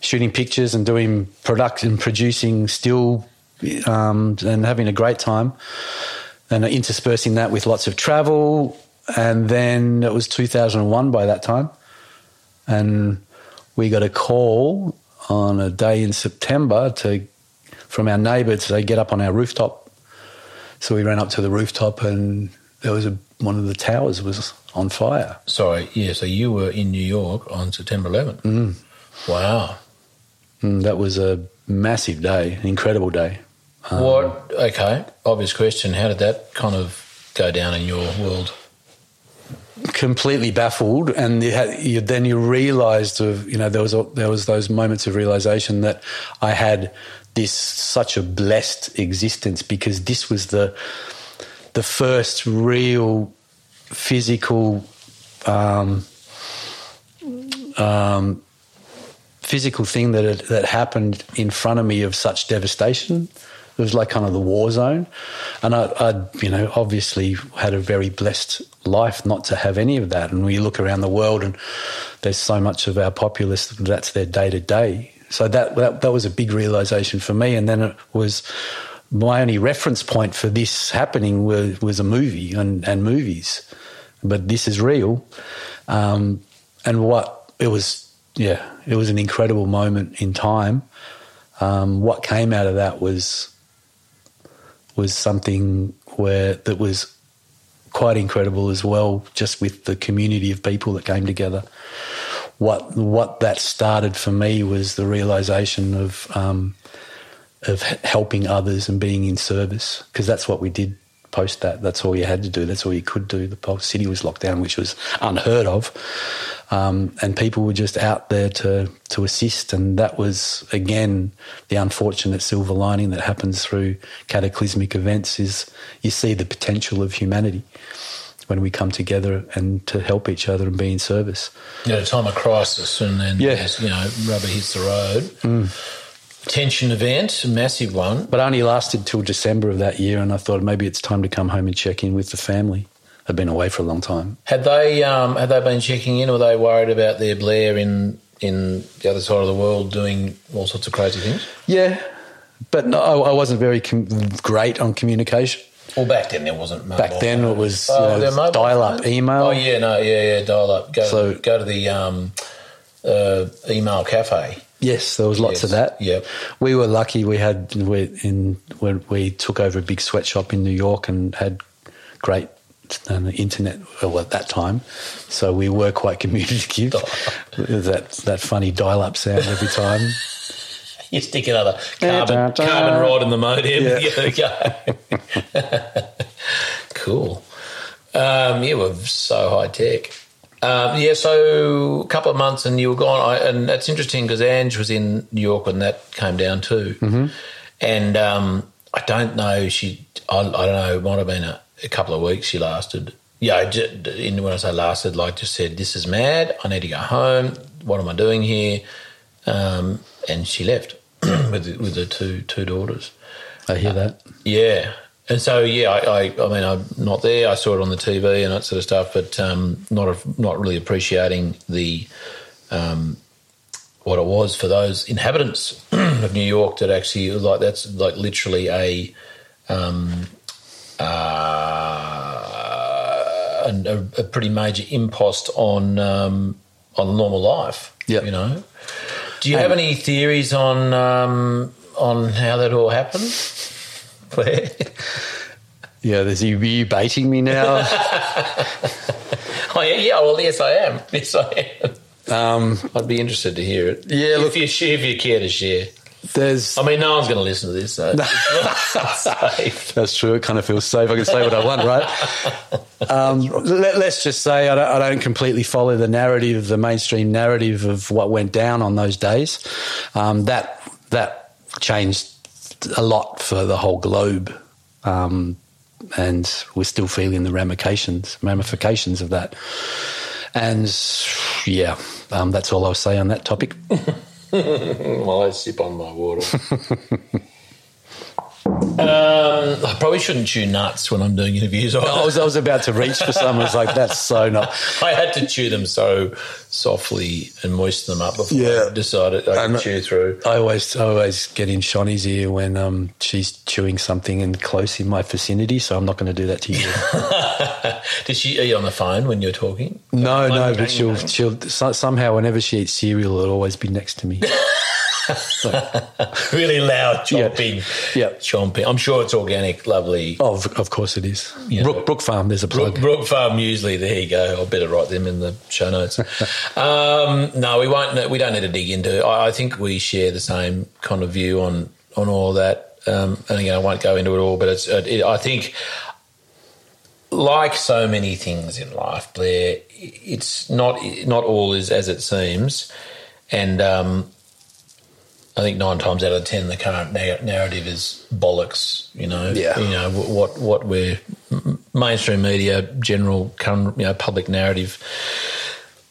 Speaker 2: shooting pictures and doing production, producing still, um, and having a great time, and interspersing that with lots of travel. And then it was 2001 by that time, and we got a call on a day in September to from our neighbour to say get up on our rooftop. So we ran up to the rooftop, and there was a one of the towers was on fire.
Speaker 1: Sorry, yeah. So you were in New York on September 11th. Mm. Wow.
Speaker 2: And that was a massive day, an incredible day.
Speaker 1: what? Okay. Obvious question. How did that kind of go down in your world?
Speaker 2: Completely baffled, and you had, you, then you realised of you know there was a, there was those moments of realization that I had this such a blessed existence because this was the the first real physical um, um, physical thing that had, that happened in front of me of such devastation. It was like kind of the war zone, and I, I, you know, obviously had a very blessed life not to have any of that. And we look around the world, and there's so much of our populace that's their day to day. So that, that that was a big realization for me. And then it was my only reference point for this happening was, was a movie and, and movies, but this is real. Um, and what it was, yeah, it was an incredible moment in time. Um, what came out of that was was something where that was quite incredible as well, just with the community of people that came together. What what that started for me was the realization of um, of helping others and being in service because that's what we did post that. That's all you had to do. That's all you could do. The whole city was locked down, which was unheard of, um, and people were just out there to to assist. And that was again the unfortunate silver lining that happens through cataclysmic events is you see the potential of humanity when we come together and to help each other and be in service.
Speaker 1: At a time of crisis, and then
Speaker 2: Yeah.
Speaker 1: you know rubber hits the road. Tension event, a massive one.
Speaker 2: But only lasted till December of that year, and I thought maybe it's time to come home and check in with the family. I'd been away for a long time.
Speaker 1: Had they um, had they been checking in, or were they worried about their Blair in in the other side of the world doing all sorts of crazy things?
Speaker 2: Yeah, but no, I, I wasn't very com- great on communication.
Speaker 1: Well, back then there wasn't. Mobile
Speaker 2: Back then it was
Speaker 1: Oh,
Speaker 2: you know, dial-up email.
Speaker 1: Oh yeah, no, yeah, yeah, dial up. Go,
Speaker 2: So-
Speaker 1: go to the um, uh, email cafe.
Speaker 2: Yes, there was lots of that.
Speaker 1: yep.
Speaker 2: we were lucky. We had we in when we took over a big sweatshop in New York and had great um, internet well, at that time. So we were quite communicative. that that funny dial-up sound every time.
Speaker 1: You stick another carbon,
Speaker 2: Da, da, da.
Speaker 1: carbon rod in the modem.
Speaker 2: Yeah.
Speaker 1: Yeah. go. cool. Um, you were so high tech. Um, yeah, so a couple of months and you were gone. I, and that's interesting because Ange was in New York when that came down too. Mm-hmm. And um, I don't know, she, I, I, don't know, it might have been a, a couple of weeks she lasted. Yeah, in, when I say lasted, like just said, this is mad. I need to go home. What am I doing here? Um, and she left with with the two two daughters.
Speaker 2: I hear that.
Speaker 1: Yeah, and so yeah, I, I, I, mean, I'm not there. I saw it on the TV and that sort of stuff, but um, not a, not really appreciating the um, what it was for those inhabitants of New York that actually like that's like literally a um, uh, a, a, pretty major impost on um, on normal life.
Speaker 2: Yeah,
Speaker 1: you know. Do you have any theories on um, on how that all happened? Blair?
Speaker 2: Yeah, there's you, you baiting me now.
Speaker 1: oh yeah, yeah. Well, yes, I am. Yes, I am. Um, I'd be interested to hear it.
Speaker 2: Yeah,
Speaker 1: if look, you share, if you care to share.
Speaker 2: There's.
Speaker 1: I mean, no one's going to listen to this. So
Speaker 2: That's true. It kind of feels safe. I can say what I want, right? Um, let, us just say I don't, I don't, completely follow the narrative, the mainstream narrative of what went down on those days. Um, that that changed a lot for the whole globe. Um, and we're still feeling the ramifications ramifications of that. And yeah, um, that's all I'll say on that topic.
Speaker 1: While I sip on my water. Um, I probably shouldn't chew nuts when I'm doing interviews.
Speaker 2: I was, I was about to reach for some. I was like, that's so not.
Speaker 1: I had to chew them so softly and moisten them up before yeah. I decided I could chew through.
Speaker 2: I always, I always get in Shawnee's ear when um, she's chewing something and close in my vicinity, so I'm not going to do that to you.
Speaker 1: Does she? Are you on the phone when you're talking?
Speaker 2: No, no, but she'll, she'll somehow whenever she eats cereal, it'll always be next to me.
Speaker 1: really loud chomping.
Speaker 2: Yeah.
Speaker 1: Chomping. I'm sure it's organic, lovely.
Speaker 2: Oh, of, of course it is. You Brook, Brook Farm, there's a plug.
Speaker 1: Brook, Brook Farm Muesli, there you go. I better write them in the show notes. um, no, we won't. We don't need to dig into it. I, I, think we share the same kind of view on, on all that. Um, and again, I won't go into it all, but it's, it, I think like so many things in life, Blair, it's not not all is as it seems, and um, I think nine times out of ten, the current narrative is bollocks. You know,
Speaker 2: yeah.
Speaker 1: You know what what we're mainstream media, general current you know public narrative,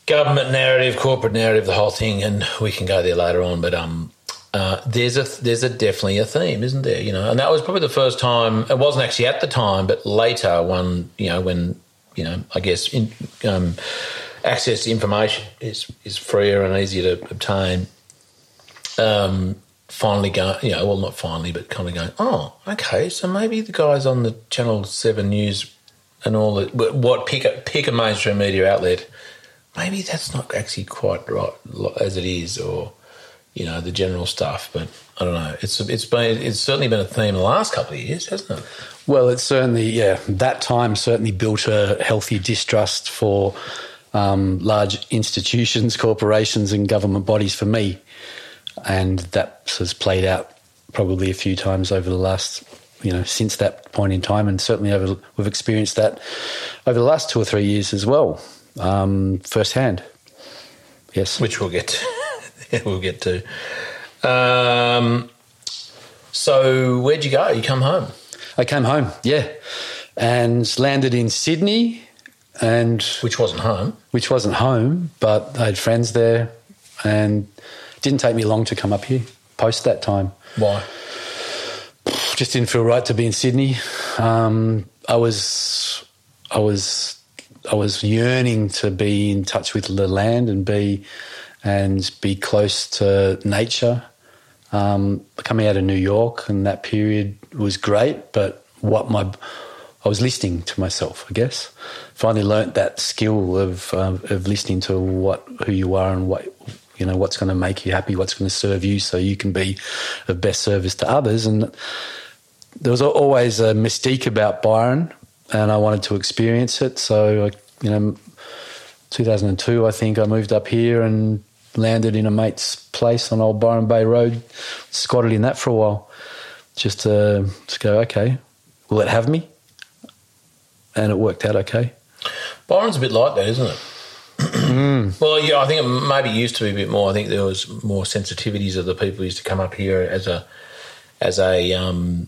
Speaker 1: government narrative, corporate narrative, the whole thing, and we can go there later on. But um, uh, there's a there's a definitely a theme, isn't there? You know, and that was probably the first time. It wasn't actually at the time, but later, one you know when you know I guess in, um, access to information is is freer and easier to obtain um, finally going, you know, well, not finally, but kind of going, oh, okay, so maybe the guys on the Channel 7 News and all the, what pick a, pick a mainstream media outlet, maybe that's not actually quite right as it is, or, you know, the general stuff. But I don't know. It's it's been it's certainly been a theme the last couple of years, hasn't it?
Speaker 2: Well, it's certainly yeah. That time certainly built a healthy distrust for um, large institutions, corporations, and government bodies. For me, and that has played out probably a few times over the last you know since that point in time. And certainly over we've experienced that over the last two or three years as well um, firsthand. Yes.
Speaker 1: Which we'll get to. we'll get to. Um, so where'd you go? You come home?
Speaker 2: I came home yeah. And landed in Sydney and
Speaker 1: which wasn't home.
Speaker 2: which wasn't home but I had friends there and didn't take me long to come up here post that time.
Speaker 1: Why?
Speaker 2: Just didn't feel right to be in Sydney. Um, I was, I was, I was yearning to be in touch with the land and be, and be close to nature. Um, coming out of New York and that period was great, but what my I was listening to myself, I guess. Finally learnt that skill of uh, of listening to what who you are and what you know what's going to make you happy, what's going to serve you, so you can be of best service to others. And there was always a mystique about Byron, and I wanted to experience it. So, you know, 2002, I think I moved up here and landed in a mate's place on Old Byron Bay Road, squatted in that for a while, just to, to go, okay, will it have me? and it worked out okay.
Speaker 1: Byron's a bit like that, isn't it? Well, yeah, I think it maybe used to be a bit more. I think there was more sensitivities of the people who used to come up here as a as a um,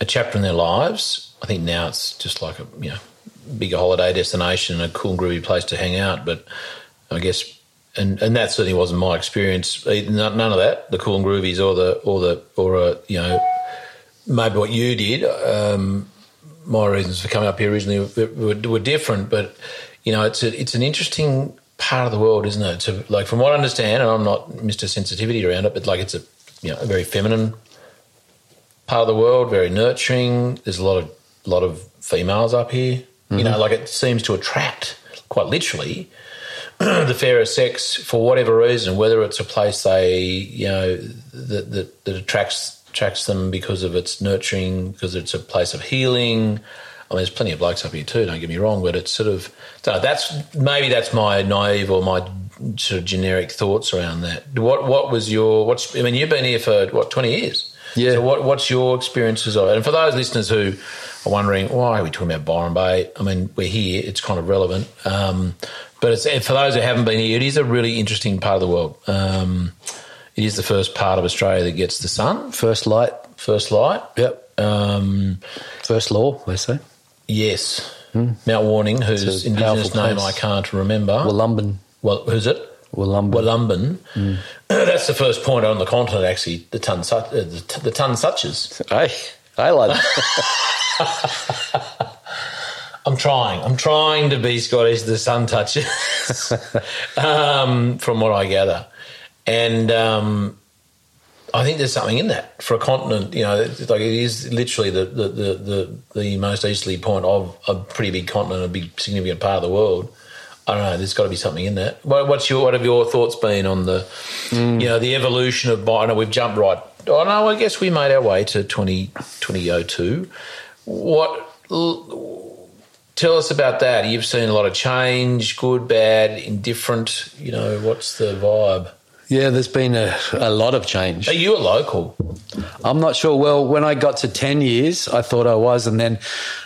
Speaker 1: a chapter in their lives. I think now it's just like a you know bigger holiday destination a cool groovy place to hang out. But I guess and and that certainly wasn't my experience. None of that, the cool and groovies or the or the or a you know maybe what you did. Um, my reasons for coming up here originally were, were, different, but you know, it's a, it's an interesting part of the world, isn't it? To like, from what I understand, and I'm not Mr. Sensitivity around it, but like, it's a you know a very feminine part of the world, very nurturing. There's a lot of lot of females up here. Mm-hmm. You know, like it seems to attract quite literally the fairer sex for whatever reason, whether it's a place they you know that that, that attracts attracts them because of its nurturing, because it's a place of healing. I mean, there's plenty of blokes up here too. Don't get me wrong, but it's sort of so that's maybe that's my naive or my sort of generic thoughts around that. What what was your what's? I mean, you've been here for what twenty years.
Speaker 2: Yeah.
Speaker 1: So what what's your experiences of it? And for those listeners who are wondering why are we talking about Byron Bay? I mean, we're here. It's kind of relevant. Um, but it's, for those who haven't been here, it is a really interesting part of the world. Um, it is the first part of Australia that gets the sun.
Speaker 2: First light.
Speaker 1: First light.
Speaker 2: Yep.
Speaker 1: Um,
Speaker 2: First law, they say.
Speaker 1: Yes. Mount Warning, whose indigenous name
Speaker 2: place.
Speaker 1: I can't remember.
Speaker 2: Wollumbin.
Speaker 1: well, who's it?
Speaker 2: Wollumbin.
Speaker 1: Wollumbin. That's the first point on the continent, actually. The Tun, uh, the, the Tun Suches.
Speaker 2: Hey, I like.
Speaker 1: I'm trying. I'm trying to be Scottish. The sun touches, um, from what I gather, and um, I think there's something in that for a continent. You know, it's like it is literally the the, the, the the most easterly point of a pretty big continent, a big significant part of the world. I don't know. There's got to be something in that. What, what's your what have your thoughts been on the mm. you know the evolution of? I know we've jumped right. Oh no, I guess we made our way to 20, 2002. What? Tell us about that. You've seen a lot of change, good, bad, indifferent. You know, what's the vibe?
Speaker 2: Yeah, there's been a, a lot of change.
Speaker 1: Are you a local?
Speaker 2: I'm not sure. Well, when I got to 10 years, I thought I was. And then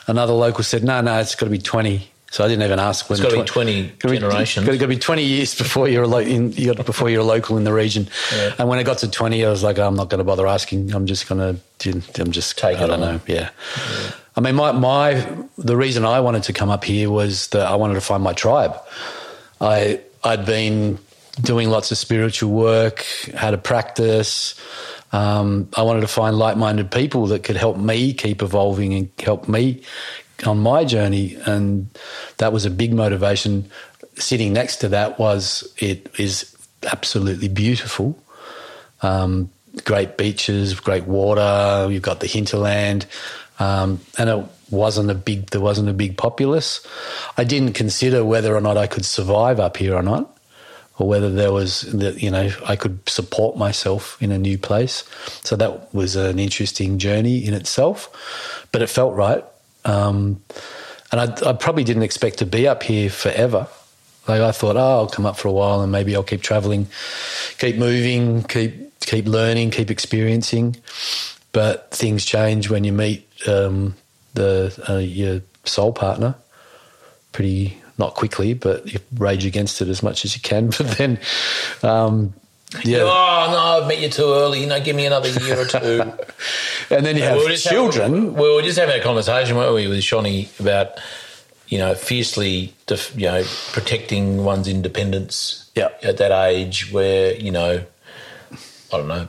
Speaker 2: another local said, no, no, it's got to be 20. So I didn't even ask when.
Speaker 1: It's gotta be
Speaker 2: tw-
Speaker 1: 20
Speaker 2: gotta be-
Speaker 1: generations.
Speaker 2: Got to be 20 years before you're, a lo- in, you got, before you're a local in the region.
Speaker 1: Yeah.
Speaker 2: And when I got to 20, I was like, I'm not going to bother asking. I'm just going to, I'm just,
Speaker 1: Take
Speaker 2: I don't
Speaker 1: on.
Speaker 2: know. Yeah. I mean, my, my, the reason I wanted to come up here was that I wanted to find my tribe. I, I'd been doing lots of spiritual work, had a practice. Um, I wanted to find like minded people that could help me keep evolving and help me on my journey. And that was a big motivation. Sitting next to that was it is absolutely beautiful. Um, great beaches, great water. You've got the hinterland, um, and it wasn't a big. There wasn't a big populace. I didn't consider whether or not I could survive up here or not, or whether there was that you know I could support myself in a new place. So that was an interesting journey in itself, but it felt right. Um, and I, I probably didn't expect to be up here forever. Like I thought, oh, I'll come up for a while and maybe I'll keep traveling, keep moving, keep keep learning, keep experiencing. But things change when you meet um, the uh, your soul partner. Pretty not quickly, but you rage against it as much as you can. But then, um, yeah,
Speaker 1: Oh no, I've met you too early. You know, give me another year or two.
Speaker 2: and then you have
Speaker 1: We
Speaker 2: children.
Speaker 1: Having, we were just having a conversation, weren't we, with Shawnee about you know fiercely, def, you know, protecting one's independence.
Speaker 2: Yeah.
Speaker 1: At that age, where you know, I don't know.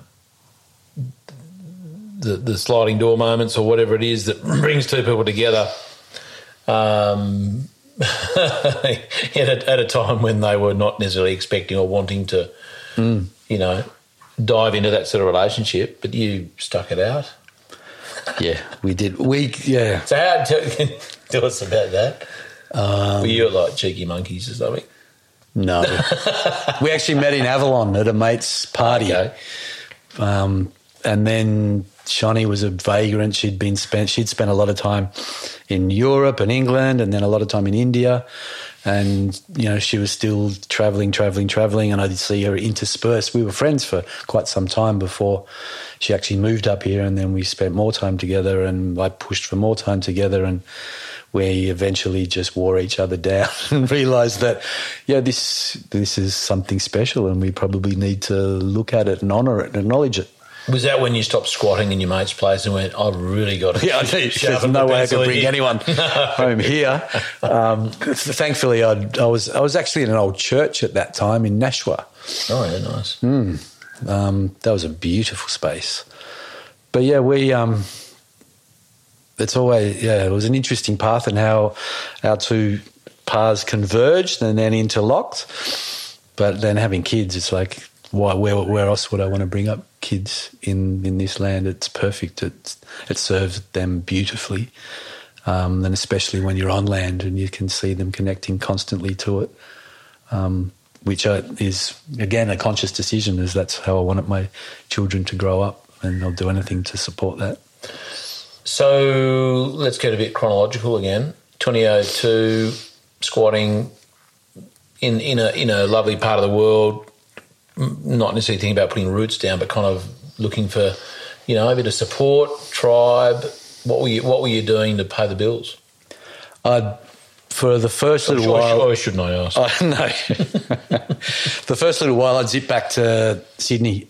Speaker 1: The, the sliding door moments or whatever it is that brings two people together um, at, a, at a time when they were not necessarily expecting or wanting to, you know, dive into that sort of relationship, but you stuck it out.
Speaker 2: yeah, we did. We yeah.
Speaker 1: So how tell, tell us about that?
Speaker 2: Um,
Speaker 1: Were you like cheeky monkeys or something?
Speaker 2: No. we actually met in Avalon at a mate's party.
Speaker 1: Okay.
Speaker 2: Um, and then Shawnee was a vagrant. She'd been spent, she'd spent a lot of time in Europe and England and then a lot of time in India. And, you know, she was still traveling, traveling, traveling. And I'd see her interspersed. We were friends for quite some time before she actually moved up here. And then we spent more time together and I pushed for more time together. And we eventually just wore each other down and realised that, yeah, this this is something special, and we probably need to look at it and honour it and acknowledge it.
Speaker 1: Was that when you stopped squatting in your mate's place and went, I've really got to
Speaker 2: Yeah, I did. there's no way I could bring anyone home here. Um, thankfully, I'd, I was I was actually in an old church at that time in Nashua.
Speaker 1: Oh, yeah, nice.
Speaker 2: Um, that was a beautiful space. But yeah, we. Um, it's always yeah. It was an interesting path and how our two paths converged and then interlocked. But then having kids, it's like why where where else would I want to bring up kids in in this land? It's perfect. It it serves them beautifully, um, and especially when you're on land and you can see them connecting constantly to it. Um, which is again a conscious decision, as that's how I wanted my children to grow up, and I'll do anything to support that.
Speaker 1: So let's get a bit chronological again. 2002, squatting in, in, a, in a lovely part of the world, not necessarily thinking about putting roots down, but kind of looking for, you know, a bit of support, tribe. What were you, what were you doing to pay the bills?
Speaker 2: I'd, for the first little
Speaker 1: Or,
Speaker 2: while,
Speaker 1: or shouldn't I ask?
Speaker 2: I know. the first little while, I'd zip back to Sydney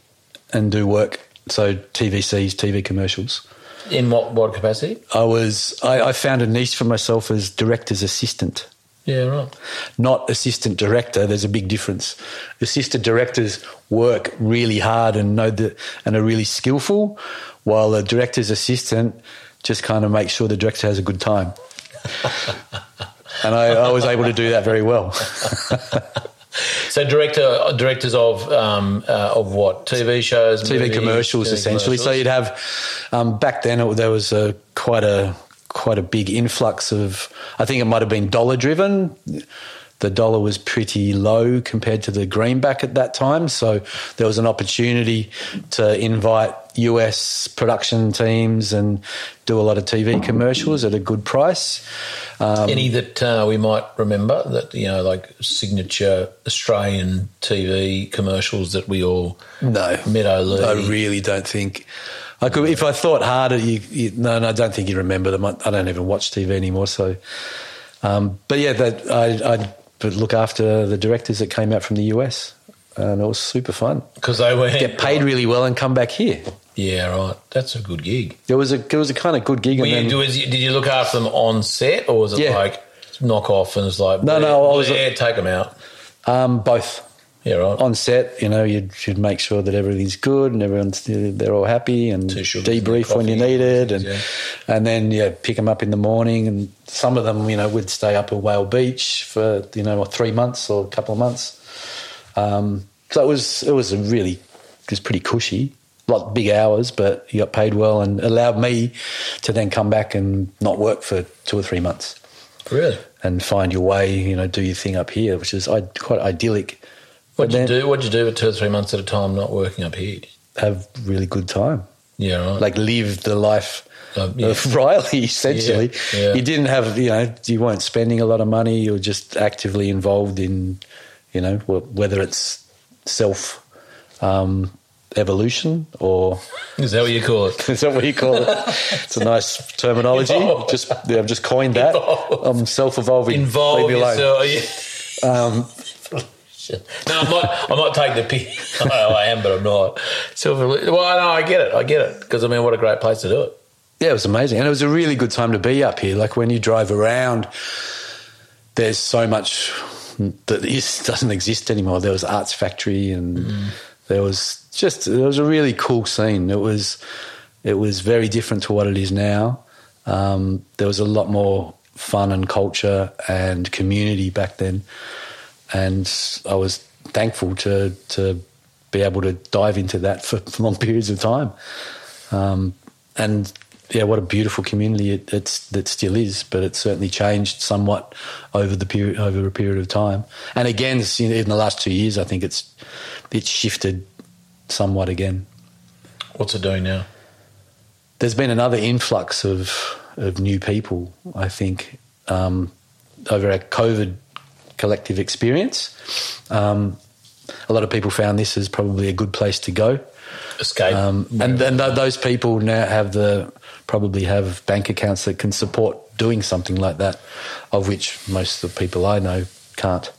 Speaker 2: and do work. So TVCs, TV commercials.
Speaker 1: in what, what capacity?
Speaker 2: I was I, I found a niche for myself as director's assistant.
Speaker 1: Yeah, right.
Speaker 2: Not assistant director. There's a big difference. Assistant directors work really hard and know the and are really skillful, while a director's assistant just kind of makes sure the director has a good time. and I, I was able to do that very well.
Speaker 1: So director, directors of um, uh, of what TV shows,
Speaker 2: TV
Speaker 1: movies,
Speaker 2: commercials,
Speaker 1: TV
Speaker 2: essentially. So you'd have um, back then it, there was a quite a quite a big influx of. I think it might have been dollar driven. The dollar was pretty low compared to the greenback at that time, so there was an opportunity to invite US production teams and do a lot of TV commercials at a good price. Um,
Speaker 1: Any that uh, we might remember that you know, like signature Australian TV commercials that we all
Speaker 2: No,
Speaker 1: Meadow Lee.
Speaker 2: I really don't think. I could if I thought harder. You, you no, no, I don't think you remember them. I, I don't even watch TV anymore. So, um, but yeah, that I I look after the directors that came out from the US, and it was super fun.
Speaker 1: because they were
Speaker 2: Get paid really well and come back here.
Speaker 1: Yeah, right. That's a good gig.
Speaker 2: It was a it was a kind of good gig.
Speaker 1: Were
Speaker 2: and
Speaker 1: you,
Speaker 2: then,
Speaker 1: you- did you look after them on set, or was it
Speaker 2: Yeah.
Speaker 1: like knock off and it's like
Speaker 2: No, no, I was-
Speaker 1: yeah, take them out.
Speaker 2: um, both
Speaker 1: Yeah, right.
Speaker 2: on set. You know, you'd, you'd make sure that everything's good and everyone's they're all happy and
Speaker 1: Two sugars in
Speaker 2: debrief when you need it, and
Speaker 1: yeah.
Speaker 2: and then yeah, pick them up in the morning. And some of them, you know, would stay up at Whale Beach for you know three months or a couple of months. Um, so it was it was a really it was pretty cushy. Like big hours, but you got paid well and allowed me to then come back and not work for two or three months
Speaker 1: Really?
Speaker 2: and find your way, you know, do your thing up here, which is quite idyllic.
Speaker 1: What'd you
Speaker 2: then-
Speaker 1: do? What'd you do for two or three months at a time, not working up here?
Speaker 2: have really good time.
Speaker 1: Yeah, right.
Speaker 2: Like live the life
Speaker 1: Um, yeah.
Speaker 2: of Riley, essentially.
Speaker 1: Yeah, yeah.
Speaker 2: You didn't have, you know, you weren't spending a lot of money. You were just actively involved in, you know, whether it's self um, evolution or
Speaker 1: is that what you call it?
Speaker 2: is that what you call it? It's a nice terminology. Just yeah, I've just coined that. I'm self-evolving.
Speaker 1: Involve yourself. Yeah.
Speaker 2: Um,
Speaker 1: No, I'm not. I'm not taking the piss. Well, I am, but I'm not. Silver. Well, no, I get it. I get it. Because I mean, what a great place to do it.
Speaker 2: Yeah, it was amazing. And it was a really good time to be up here. Like when you drive around, there's so much that is, doesn't exist anymore. There was Arts Factory and there was just, it was a really cool scene. It was, it was very different to what it is now. Um, there was a lot more fun and culture and community back then. And I was thankful to, to be able to dive into that for, for long periods of time. Um, and yeah, what a beautiful community it, it's that still is, but it's certainly changed somewhat over the period over a period of time. And again, in the last two years, I think it's it's shifted somewhat again.
Speaker 1: What's it doing now?
Speaker 2: There's been another influx of of new people. I think um, over our COVID collective experience, um, a lot of people found this as probably a good place to go.
Speaker 1: Escape.
Speaker 2: Um, and then th- those people now have the probably have bank accounts that can support doing something like that, of which most of the people I know can't.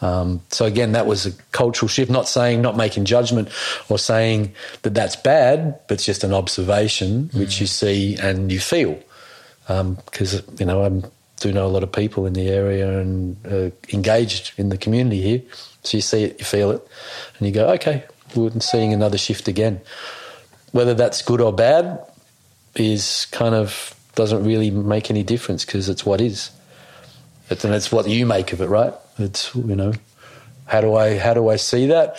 Speaker 2: Um, so again, that was a cultural shift. Not saying, not making judgment, or saying that that's bad, but it's just an observation which you see and you feel. Because you know, I do know a lot of people in the area and uh, engaged in the community here. So you see it, you feel it, and you go, okay, we're seeing another shift again. Whether that's good or bad is kind of doesn't really make any difference because it's what is. And it's what you make of it, right? It's you know, how do I how do I see that?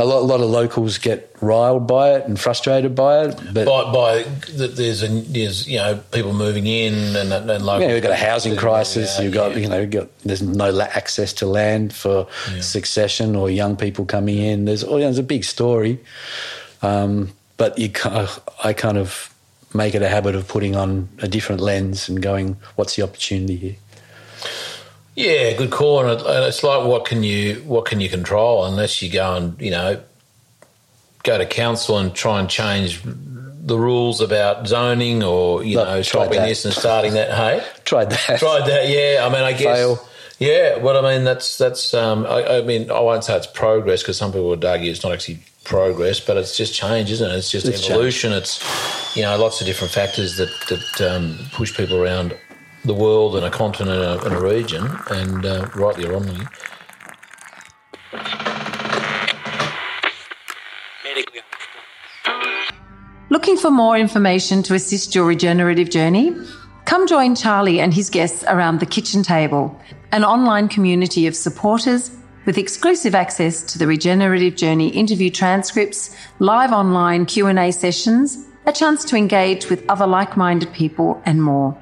Speaker 2: A lot, a lot of locals get riled by it and frustrated by it, but
Speaker 1: by, by that there's a, there's you know people moving in and and local.
Speaker 2: yeah, we've got a housing crisis.
Speaker 1: Yeah,
Speaker 2: you've got
Speaker 1: yeah.
Speaker 2: you know, you've got there's no la- access to land for succession or young people coming in. There's oh, yeah, there's a big story, um, but you I kind of make it a habit of putting on a different lens and going, what's the opportunity here?
Speaker 1: Yeah, good call. And it's like, what can you what can you control unless you go and you know go to council and try and change the rules about zoning or you know stopping
Speaker 2: that.
Speaker 1: this and starting that. Hey,
Speaker 2: Tried that.
Speaker 1: tried that. Yeah, I mean, I guess.
Speaker 2: Fail.
Speaker 1: Yeah, well, I mean, that's that's. Um, I, I mean, I won't say it's progress because some people would argue it's not actually progress, but it's just change, isn't it? It's just
Speaker 2: It's change.
Speaker 1: evolution. It's you know lots of different factors that that um, push people around the world and a continent and a, region, and uh, rightly or wrongly.
Speaker 3: Looking for more information to assist your regenerative journey? Come join Charlie and his guests around the kitchen table, an online community of supporters with exclusive access to the regenerative journey interview transcripts, live online Q&A sessions, a chance to engage with other like-minded people and more.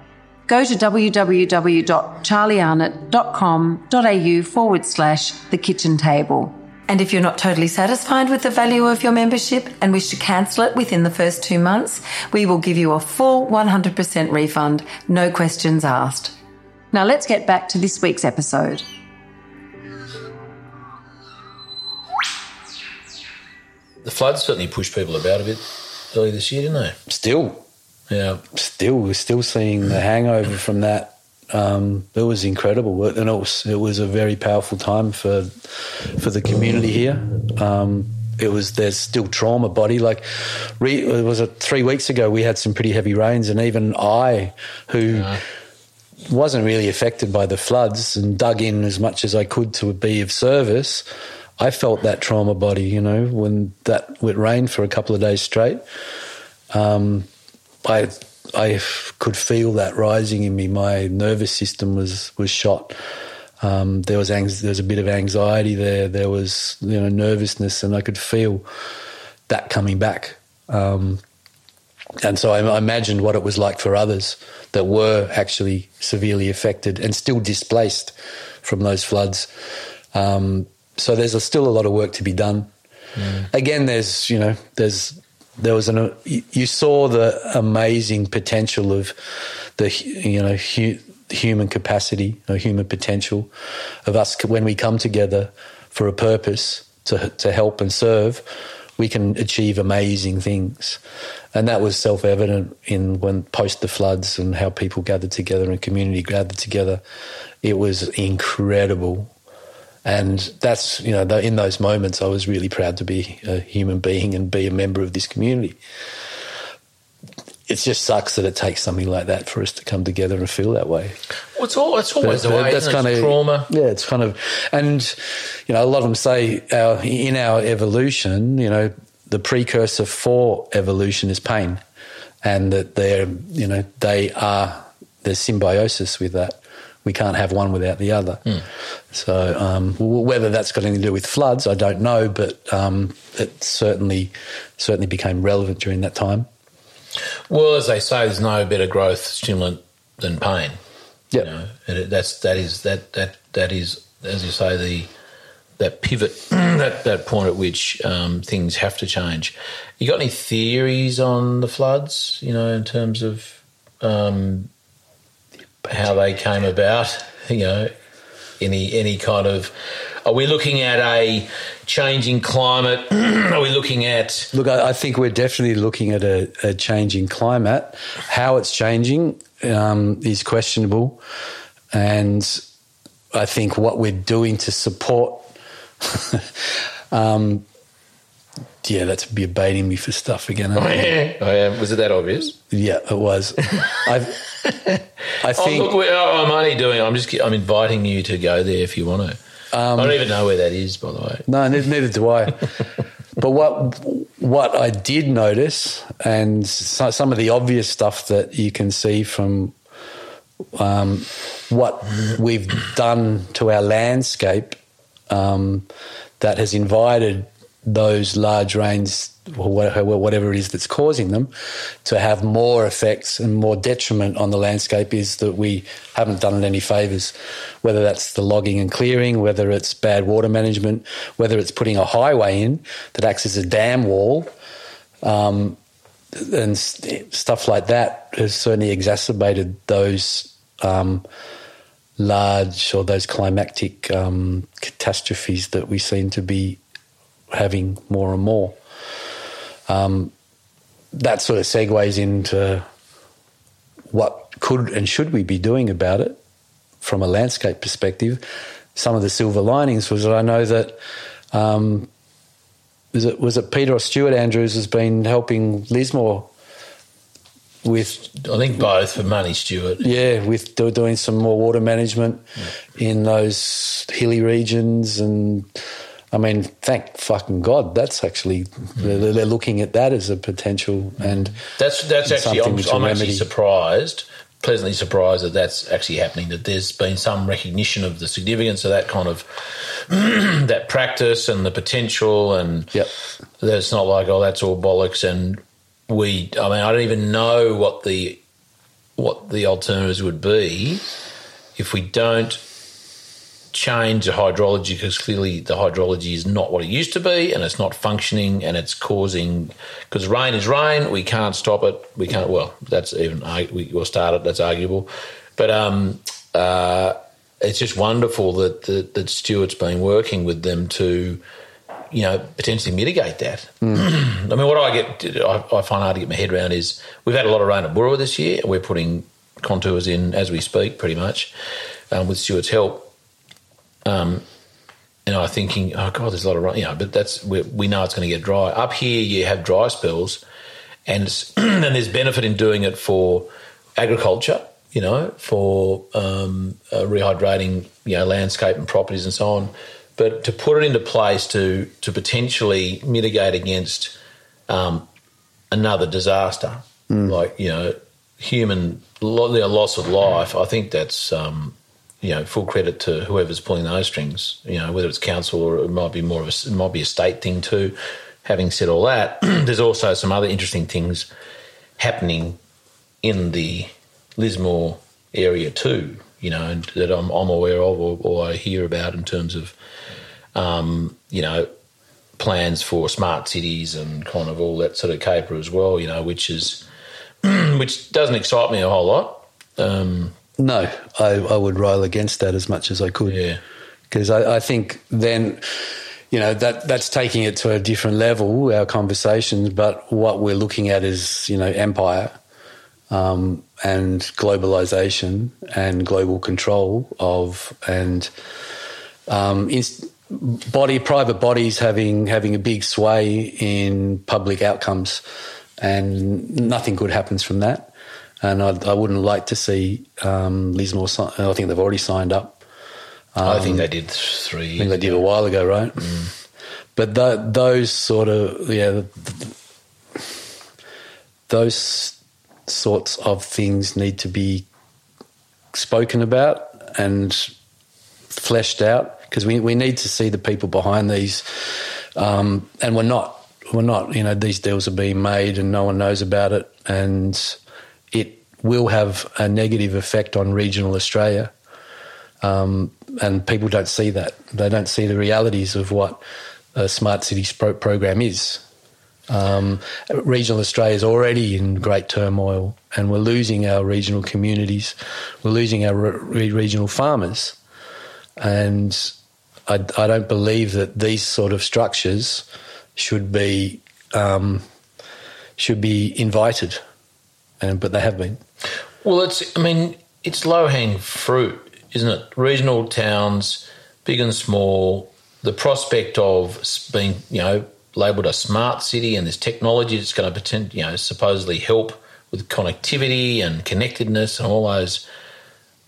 Speaker 3: Go to www.charliearnott.com.au forward slash the kitchen table. And if you're not totally satisfied with the value of your membership and wish to cancel it within the first two months, we will give you a full 100% refund, no questions asked. Now let's get back to this week's episode.
Speaker 1: The floods certainly pushed people about a bit early this year, didn't they?
Speaker 2: Still,
Speaker 1: Yeah.
Speaker 2: still, we're still seeing the hangover from that. Um, it was incredible, and it was it was a very powerful time for for the community here. Um, it was there's still trauma body like re, it was a, three weeks ago we had some pretty heavy rains and even I who wasn't really affected by the floods and dug in as much as I could to be of service I felt that trauma body you know when that it rained for a couple of days straight um, I I could feel that rising in me. My nervous system was was shot. Um, there was anx- there was a bit of anxiety there. There was you know nervousness, and I could feel that coming back. Um, and so I, I imagined what it was like for others that were actually severely affected and still displaced from those floods. Um, so there's a, still a lot of work to be done. Again, there's you know there's there was an uh, you you saw the amazing potential of the you know hu- human capacity or human potential of us when we come together for a purpose to to help and serve we can achieve amazing things. And that was self-evident in when post the floods and how people gathered together and community gathered together. It was incredible and that's, you know, in those moments, I was really proud to be a human being and be a member of this community. It just sucks that it takes something like that for us to come together and feel that way.
Speaker 1: Well, it's, all, it's always the
Speaker 2: But
Speaker 1: way.
Speaker 2: that's kind of
Speaker 1: trauma.
Speaker 2: Yeah, it's kind of, and you know, a lot of them say our, in our evolution, you know, the precursor for evolution is pain, and that they're, you know, they are there's symbiosis with that. We can't have one without the other. So um, whether that's got anything to do with floods, I don't know, but um, it certainly certainly became relevant during that time.
Speaker 1: Well, as they say, there's no better growth stimulant than pain.
Speaker 2: Yep.
Speaker 1: You know, it, that's that is that that that is as you say the that pivot that that point at which um, things have to change. You got any theories on the floods? You know, in terms of um, how they came about. You know, any any kind of. Are we looking at a changing climate? Are we looking at
Speaker 2: Look, I, I think we're definitely looking at a, a changing climate. How it's changing, um, is questionable, and I think what we're doing to support. um, yeah, that's be baiting me for stuff again.
Speaker 1: Oh, yeah. Oh, yeah. Was it that obvious?
Speaker 2: Yeah, it was. I, I think.
Speaker 1: Oh, look, I'm only doing. I'm just. I'm inviting you to go there if you want to. Um, I don't even know where that is, by the way.
Speaker 2: No, neither do I. but what what I did notice, and so, some of the obvious stuff that you can see from um, what we've done to our landscape, um, that has invited those large rains or whatever it is that's causing them to have more effects and more detriment on the landscape is that we haven't done it any favours. Whether that's the logging and clearing, whether it's bad water management, whether it's putting a highway in that acts as a dam wall, um, and stuff like that has certainly exacerbated those um, large or those climactic um, catastrophes that we seem to be having more and more. Um, that sort of segues into what could and should we be doing about it from a landscape perspective. Some of the silver linings was that I know that um, was it was it Peter or Stuart Andrews has been helping Lismore with
Speaker 1: I think both for money, Stuart.
Speaker 2: Yeah, with doing some more water management yeah. in those hilly regions and I mean, thank fucking God, that's actually they're, they're looking at that as a potential, and
Speaker 1: that's that's actually I'm, I'm actually surprised, pleasantly surprised that that's actually happening. That there's been some recognition of the significance of that kind of that practice and the potential, and
Speaker 2: yep.
Speaker 1: that it's not like oh that's all bollocks, and we. I mean, I don't even know what the what the alternatives would be if we don't change the hydrology because clearly the hydrology is not what it used to be and it's not functioning and it's causing because rain is rain we can't stop it we can't well that's even we will start it that's arguable. But um uh it's just wonderful that, that that Stuart's been working with them to you know potentially mitigate that. Mm. I mean what I get I, I, find hard to get my head around is we've had a lot of rain at Burra this year we're putting contours in as we speak pretty much um, with Stuart's help um, and I thinking, oh god, there's a lot of rain, you know, but that's we, we know it's going to get dry. Up here, you have dry spells, and and there's benefit in doing it for agriculture, you know, for um, uh, rehydrating, you know, landscape and properties and so on. But to put it into place to to potentially mitigate against um, another disaster, mm. like you know, human loss of life, I think that's um, you know, full credit to whoever's pulling those strings. You know, whether it's council or it might be more of a, it might be a state thing too. Having said all that, there's also some other interesting things happening in the Lismore area too. You know, that I'm, I'm aware of or, or, I hear about in terms of, um, you know, plans for smart cities and kind of all that sort of caper as well. You know, which is which doesn't excite me a whole lot. Um,
Speaker 2: no, I, I would rail against that as much as I could.
Speaker 1: Yeah.
Speaker 2: Because I, I think then you know that that's taking it to a different level our conversations but what we're looking at is you know empire um, and globalization and global control of and um, body private bodies having having a big sway in public outcomes and nothing good happens from that and I'd, I would not like to see um, Lismore. I think they've already signed up.
Speaker 1: Um, I think they did three.
Speaker 2: I think they did a while ago, right? Mm. But the, those sort of yeah, those sorts of things need to be spoken about and fleshed out because we we need to see the people behind these, um, and we're not we're not you know these deals are being made and no one knows about it and will have a negative effect on regional Australia. Um, and people don't see that. They don't see the realities of what a smart cities pro- program is. Um, regional Australia is already in great turmoil, and we're losing our regional communities. We're losing our re- regional farmers, and I, I, don't believe that these sort of structures should be um, should be invited and but they have been.
Speaker 1: Well, it's. I mean, it's low hanging fruit, isn't it? Regional towns, big and small. The prospect of being, you know, labelled a smart city and this technology that's going to pretend, you know, supposedly help with connectivity and connectedness and all those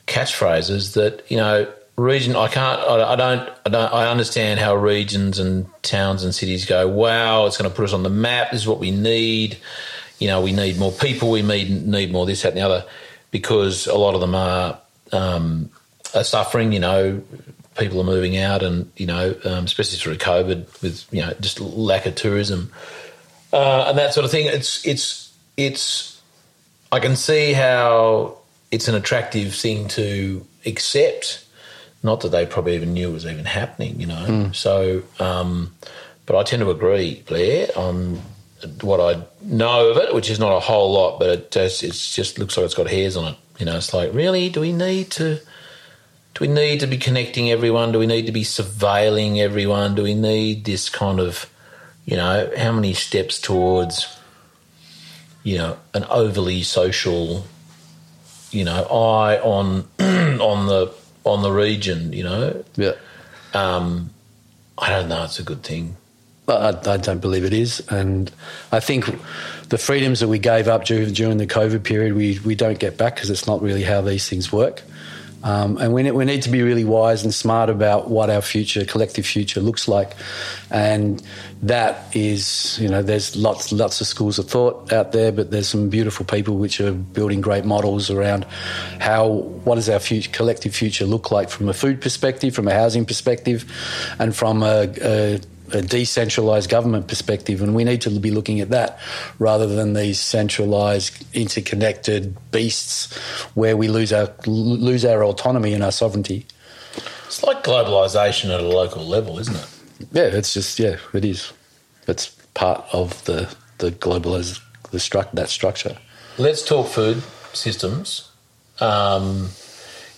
Speaker 1: catchphrases that you know region I can't I, don't I don't I understand how regions and towns and cities go wow it's going to put us on the map this is what we need you know we need more people we need need more this that and the other because a lot of them are um, are suffering you know people are moving out and you know um, especially through COVID with you know just lack of tourism uh, and that sort of thing it's it's it's I can see how it's an attractive thing to accept. Not that they probably even knew it was even happening, you know. Mm. So, um, but I tend to agree, Blair, on what I know of it, which is not a whole lot, but it just it just looks like it's got hairs on it. You know, it's like really, do we need to? Do we need to be connecting everyone? Do we need to be surveilling everyone? Do we need this kind of, you know, how many steps towards, you know, an overly social you know, eye on on the on the region. You know,
Speaker 2: yeah.
Speaker 1: Um, I don't know. It's a good thing.
Speaker 2: I, I, don't believe it is, and I think the freedoms that we gave up during, during the COVID period, we we don't get back because it's not really how these things work. Um, and we, we need to be really wise and smart about what our future, collective future, looks like. And that is, you know, there's lots lots of schools of thought out there, but there's some beautiful people which are building great models around how what does our future, collective future look like from a food perspective, from a housing perspective, and from a, a a decentralized government perspective, and we need to be looking at that rather than these centralized, interconnected beasts where we lose our lose our autonomy and our sovereignty.
Speaker 1: It's like globalization at a local level, isn't it?
Speaker 2: Yeah, it's just yeah, it is. It's part of the the globalized the struct that structure.
Speaker 1: Let's talk food systems. Um,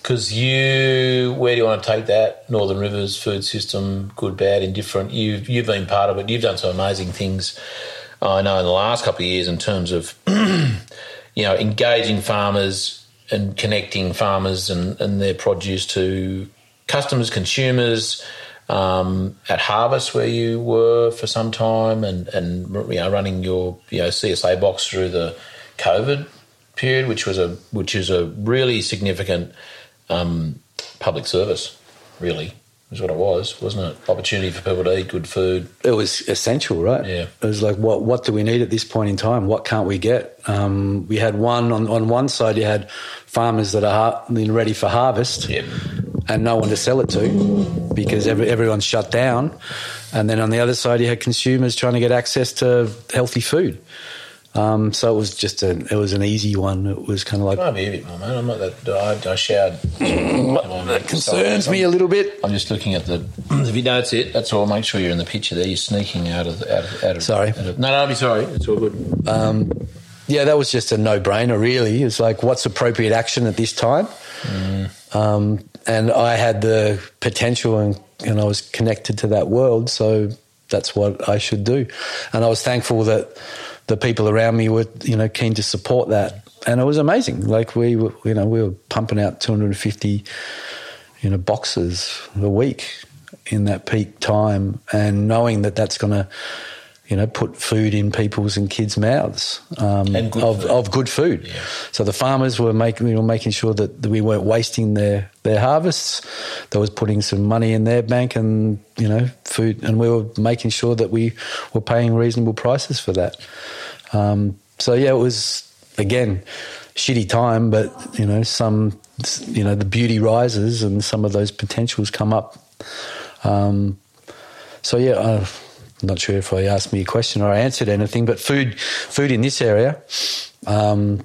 Speaker 1: because you, where do you want to take that? Northern Rivers food system, good, bad, indifferent. You've you've been part of it. You've done some amazing things. I know in the last couple of years in terms of you know engaging farmers and connecting farmers and, and their produce to customers, consumers. Um, at Harvest, where you were for some time, and and you know running your you know CSA box through the COVID period, which was a which is a really significant um, public service, really, is what it was, wasn't it? Opportunity for people to eat good food.
Speaker 2: It was essential, right?
Speaker 1: Yeah.
Speaker 2: It was like, what what do we need at this point in time? What can't we get? Um, we had one on, on one side, you had farmers that are ready for harvest.
Speaker 1: Yep.
Speaker 2: And no one to sell it to because every, everyone's shut down. And then on the other side, you had consumers trying to get access to healthy food. Um, so it was just a, it was an easy one. It was kind of like.
Speaker 1: Try be a bit more, man. I'm not that. I, I showered.
Speaker 2: that concerns me a little bit.
Speaker 1: I'm just looking at the the video. That's it. That's all. Make sure you're in the picture there. You're sneaking out of out of. Out of
Speaker 2: sorry.
Speaker 1: Out of, no, no, I'll be sorry. It's all good.
Speaker 2: Um, yeah, that was just a no brainer. Really, it's like what's appropriate action at this time. Mm. Um, and I had the potential, and and I was connected to that world, so that's what I should do. And I was thankful that the people around me were, you know, keen to support that. And it was amazing. Like we were, you know, we were pumping out 250, you know, boxes a week in that peak time and knowing that that's going to, you know, put food in people's and kids' mouths um,
Speaker 1: of,
Speaker 2: food. of good food.
Speaker 1: Yeah.
Speaker 2: So the farmers were making, you know, making sure that we weren't wasting their, their harvests. They was putting some money in their bank and, you know, food, and we were making sure that we were paying reasonable prices for that. Um, so yeah, it was again shitty time, but you know, some, you know, the beauty rises and some of those potentials come up. Um, so yeah, uh, I'm not sure if I asked me a question or I answered anything, but food, food in this area, um,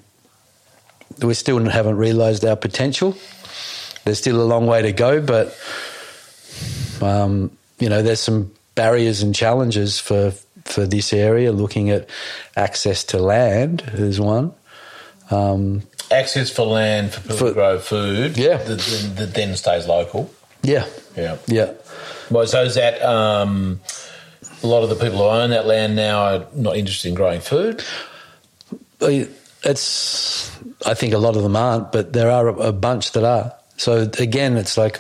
Speaker 2: we still haven't realised our potential. There's still a long way to go, but um, you know, there's some barriers and challenges for for this area. Looking at access to land is one. Um,
Speaker 1: access for land for people for, to grow food.
Speaker 2: Yeah,
Speaker 1: that, that, then stays local.
Speaker 2: Yeah,
Speaker 1: yeah,
Speaker 2: yeah.
Speaker 1: Well, so is that um, a lot of the people who own that land now are not interested in growing food?
Speaker 2: It's, I think a lot of them aren't, but there are a, bunch that are. So again, it's like,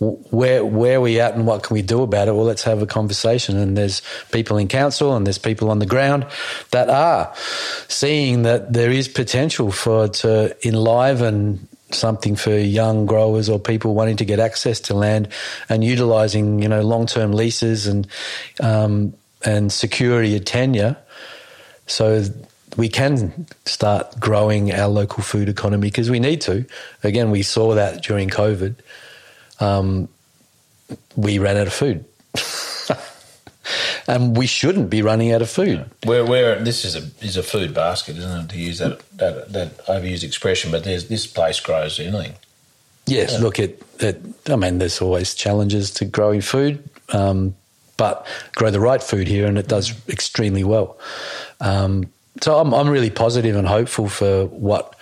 Speaker 2: where where are we at and what can we do about it? Well, let's have a conversation. And there's people in council and there's people on the ground that are seeing that there is potential for to enliven something for young growers or people wanting to get access to land and utilising you know long term leases and um, and security of tenure. So we can start growing our local food economy because we need to. Again, we saw that during COVID. Um, we ran out of food. and we shouldn't be running out of food.
Speaker 1: Where, where this is a is a food basket, isn't it? To use that that, that overused expression, but there's this place grows anything.
Speaker 2: Yes, yeah. look, it, it. I mean, there's always challenges to growing food, um, but grow the right food here, and it does extremely well. Um, so I'm, I'm really positive and hopeful for what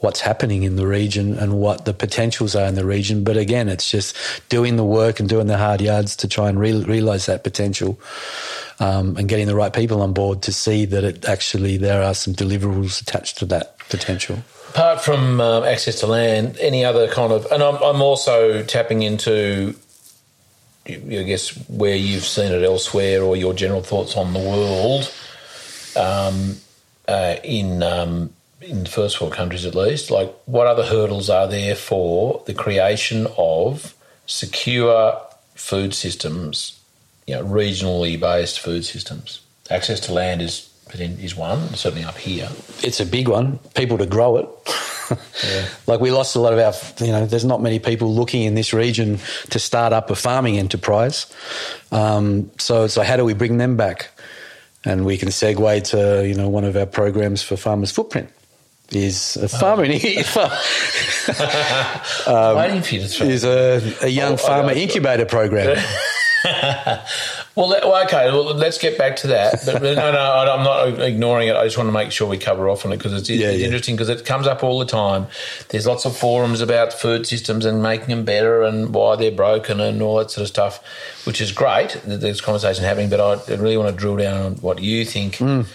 Speaker 2: what's happening in the region and what the potentials are in the region. But again, it's just doing the work and doing the hard yards to try and re- realize that potential um, and getting the right people on board to see that it actually there are some deliverables attached to that potential.
Speaker 1: Apart from um, access to land, any other kind of, and I'm, I'm also tapping into I guess where you've seen it elsewhere or your general thoughts on the world. Um, uh, in um, in first world countries at least, like what other hurdles are there for the creation of secure food systems, you know, regionally based food systems? Access to land is is one, certainly up here.
Speaker 2: It's a big one. People to grow it. yeah. Like we lost a lot of our, you know, there's not many people looking in this region to start up a farming enterprise. Um, so, so how do we bring them back? and we can segue to you know one of our programs for Farmers Footprint is a farming
Speaker 1: um, waiting for you to
Speaker 2: is a, a young oh, farmer incubator program.
Speaker 1: well, okay. Well, let's get back to that. But no, no, I'm not ignoring it. I just want to make sure we cover off on it because it's, yeah, it's yeah. interesting because it comes up all the time. There's lots of forums about food systems and making them better and why they're broken and all that sort of stuff, which is great. There's conversation happening, but I really want to drill down on what you think. Mm.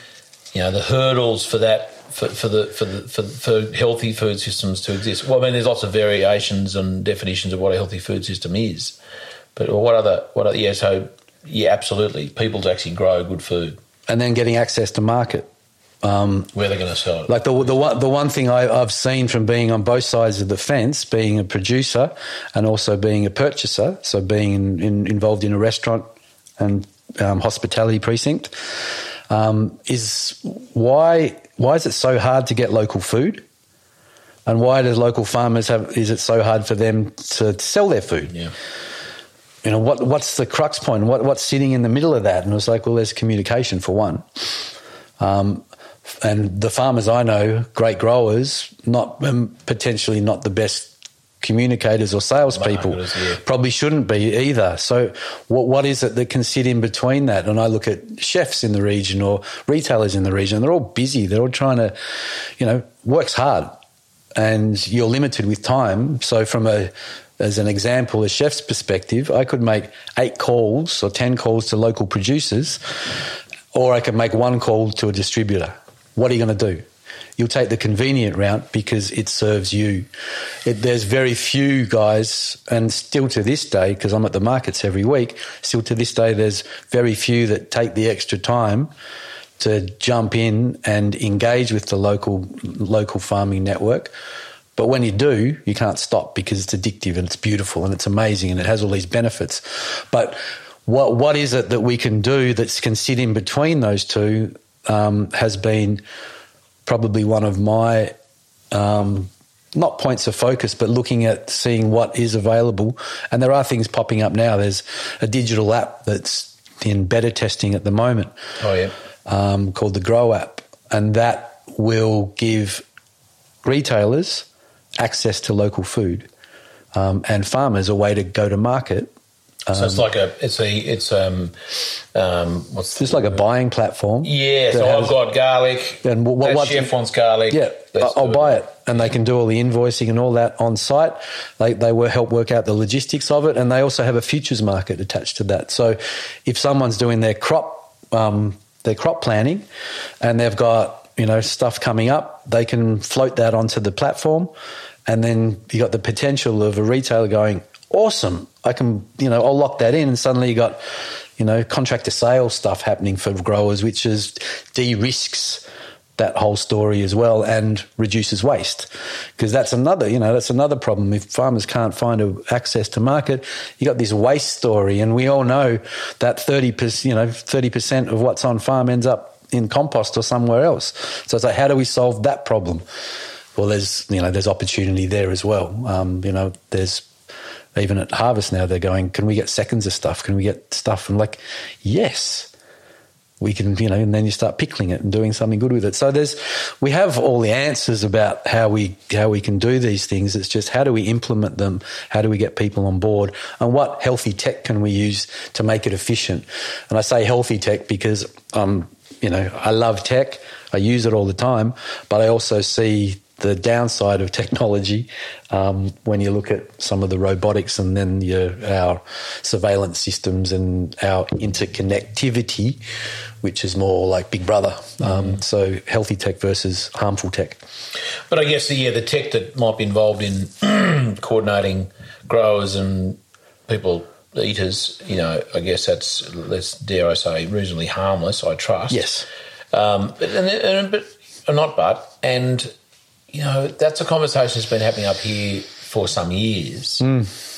Speaker 1: You know, the hurdles for that for, for the for the for, for healthy food systems to exist. Well, I mean, there's lots of variations and definitions of what a healthy food system is. But what other what other, yeah? So yeah, absolutely. People to actually grow good food,
Speaker 2: and then getting access to market.
Speaker 1: Um, Where they're going to sell it.
Speaker 2: Like the the one the one thing I, I've seen from being on both sides of the fence, being a producer and also being a purchaser, so being in, in, involved in a restaurant and um, hospitality precinct, um, is why why is it so hard to get local food? And why does local farmers have? Is it so hard for them to sell their food?
Speaker 1: Yeah
Speaker 2: you know, what, what's the crux point? What, what's sitting in the middle of that? And it was like, well, there's communication for one. Um, and the farmers I know, great growers, not um, potentially not the best communicators or salespeople, yeah. probably shouldn't be either. So, what what is it that can sit in between that? And I look at chefs in the region or retailers in the region; they're all busy. They're all trying to, you know, works hard, and you're limited with time. So, from a as an example, a chef's perspective, I could make eight calls or 10 calls to local producers, or I could make one call to a distributor. What are you going to do? You'll take the convenient route because it serves you. It, there's very few guys, and still to this day, because I'm at the markets every week, still to this day, there's very few that take the extra time to jump in and engage with the local local farming network but when you do, you can't stop because it's addictive and it's beautiful and it's amazing and it has all these benefits. But what what is it that we can do that can sit in between those two um, has been probably one of my um, not points of focus, but looking at seeing what is available. And there are things popping up now. There's a digital app that's in beta testing at the moment.
Speaker 1: Oh yeah,
Speaker 2: um, called the Grow app, and that will give retailers access to local food um, and farmers a way to go to market.
Speaker 1: Um, so it's um, like a it's a it's um um what's
Speaker 2: it's like a buying platform.
Speaker 1: Yeah, so I've got garlic.
Speaker 2: And what, what,
Speaker 1: what chef wants garlic.
Speaker 2: Yeah, I'll buy it, and they can do all the invoicing and all that on site. They they will help work out the logistics of it, and they also have a futures market attached to that. So if someone's doing their crop um, their crop planning, and they've got you know stuff coming up, they can float that onto the platform, and then you got the potential of a retailer going, awesome, I can you know I'll lock that in, and suddenly you got you know contractor sales stuff happening for growers, which is de-risks that whole story as well and reduces waste. Because that's another you know that's another problem. If farmers can't find a, access to market you got this waste story and we all know that 30% you know 30% of what's on farm ends up in compost or somewhere else. So it's like how do we solve that problem? Well there's you know there's opportunity there as well. Um, you know there's even at harvest now they're going can we get seconds of stuff can we get stuff and like yes we can, you know, and then you start pickling it and doing something good with it. So there's, we have all the answers about how we how we can do these things. It's just how do we implement them? How do we get people on board? And what healthy tech can we use to make it efficient? And I say healthy tech because, um, you know, I love tech. I use it all the time, but I also see the downside of technology um, when you look at some of the robotics and then your, our surveillance systems and our interconnectivity, which is more like Big Brother. Um, mm. So healthy tech versus harmful tech.
Speaker 1: But I guess yeah, the tech that might be involved in coordinating growers and people eaters, you know, I guess that's let's dare I say reasonably harmless. I trust.
Speaker 2: Yes.
Speaker 1: Um, but, and, and, but not but and you know that's a conversation that's been happening up here for some years.
Speaker 2: Mm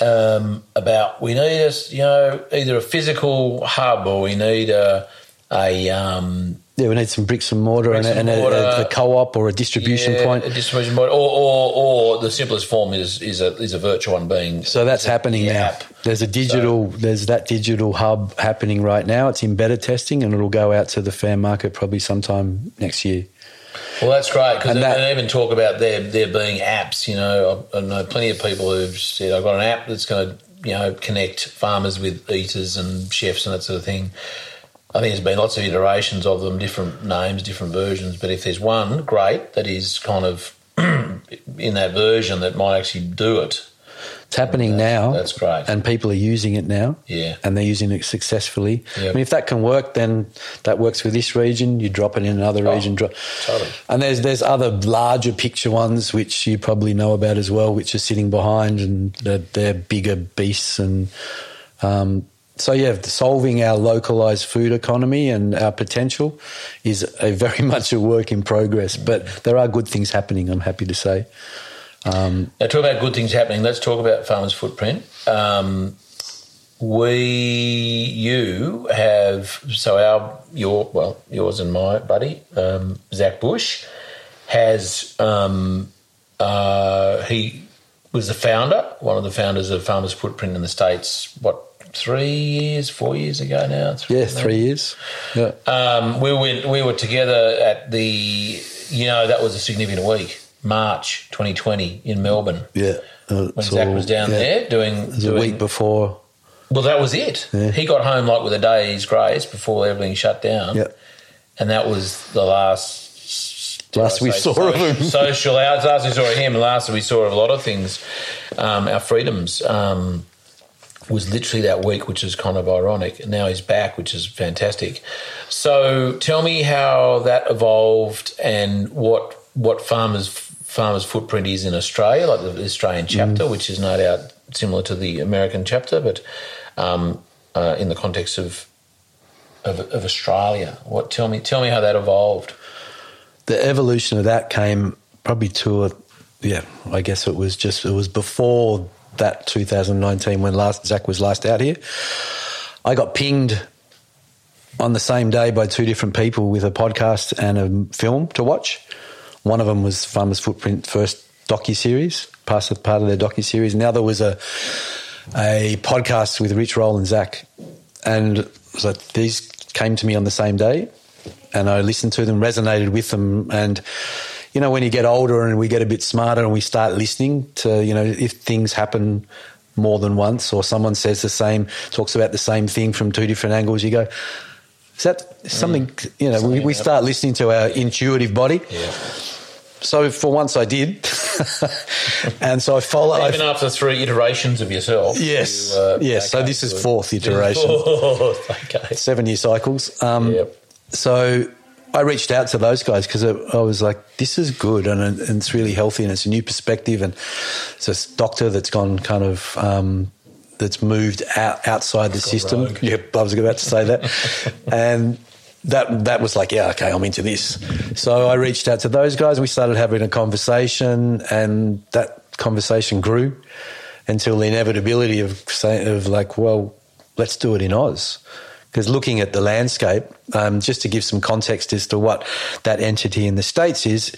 Speaker 1: um, about we need a you know either a physical hub or we need a a um,
Speaker 2: yeah, we need some bricks and mortar bricks and, a, and mortar, a, a, co-op or a distribution
Speaker 1: yeah,
Speaker 2: point.
Speaker 1: A distribution point, or, or, or the simplest form is is a is a virtual one being.
Speaker 2: So that's happening now. App. There's a digital. So, there's that digital hub happening right now. It's in beta testing, and it'll go out to the fair market probably sometime next year.
Speaker 1: Well, that's great because they, they, even talk about there there being apps. You know, I, I know plenty of people who've said I've got an app that's going to you know connect farmers with eaters and chefs and that sort of thing. I think there's been lots of iterations of them, different names, different versions. But if there's one great that is kind of in that version that might actually do it,
Speaker 2: it's happening now.
Speaker 1: That's great.
Speaker 2: And people are using it now.
Speaker 1: Yeah.
Speaker 2: And they're using it successfully.
Speaker 1: Yep.
Speaker 2: I mean, if that can work, then that works for this region. You drop it in another oh, region. Drop.
Speaker 1: Totally.
Speaker 2: And there's there's other larger picture ones which you probably know about as well, which are sitting behind and they're, they're bigger beasts and. Um, so yeah, solving our localized food economy and our potential is a very much a work in progress. But there are good things happening. I'm happy to say.
Speaker 1: Um, now, talk about good things happening. Let's talk about Farmers Footprint. Um, we, you have so our your well yours and my buddy um, Zach Bush has um, uh, he was the founder, one of the founders of Farmers Footprint in the states. What three years, four years ago now?
Speaker 2: Three, yeah, three years. Yeah.
Speaker 1: Um, we went we were together at the you know that was a significant week March 2020 in Melbourne.
Speaker 2: Yeah.
Speaker 1: Uh, when Zach all, was down yeah. there doing.
Speaker 2: Doing, a week before.
Speaker 1: Well, that was it. Yeah. He got home like with a day's grace before everything shut down.
Speaker 2: Yeah.
Speaker 1: And that was the last.
Speaker 2: Last we saw social, of him.
Speaker 1: social hours. Last we saw of him, and last we saw of a lot of things. Um, our freedoms um, was literally that week, which is kind of ironic. And now he's back, which is fantastic. So tell me how that evolved and what what farmers farmers footprint is in Australia, like the Australian chapter, mm. which is no doubt similar to the American chapter, but um, uh, in the context of, of, of Australia. What tell me tell me how that evolved.
Speaker 2: The evolution of that came probably to a yeah, I guess it was just it was before that 2019 when last Zach was last out here. I got pinged on the same day by two different people with a podcast and a film to watch. One of them was Farmer's Footprint first docu series, part of, part of their docu series. Now there was a a podcast with Rich Roll and Zach, and so these came to me on the same day, and I listened to them, resonated with them, and you know when you get older and we get a bit smarter and we start listening to you know if things happen more than once or someone says the same talks about the same thing from two different angles you go is that something mm. you know something we, we start listening to our intuitive body
Speaker 1: yeah
Speaker 2: so for once I did, and so I follow.
Speaker 1: Even I, after three iterations of yourself.
Speaker 2: Yes, you, uh, yes. So this is fourth iteration.
Speaker 1: Fourth, okay.
Speaker 2: Seven year cycles. Um,
Speaker 1: yep.
Speaker 2: So I reached out to those guys because I was like, this is good and, and, it's really healthy and it's a new perspective. And it's a doctor that's gone kind of, um, that's moved out outside the system.
Speaker 1: rogue.
Speaker 2: Yep, I was about to say that. and that that was like, yeah, okay, I'm into this. So I reached out to those guys. We started having a conversation, and that conversation grew until the inevitability of saying, of like, well, let's do it in Oz. Because looking at the landscape, um, just to give some context as to what that entity in the states is,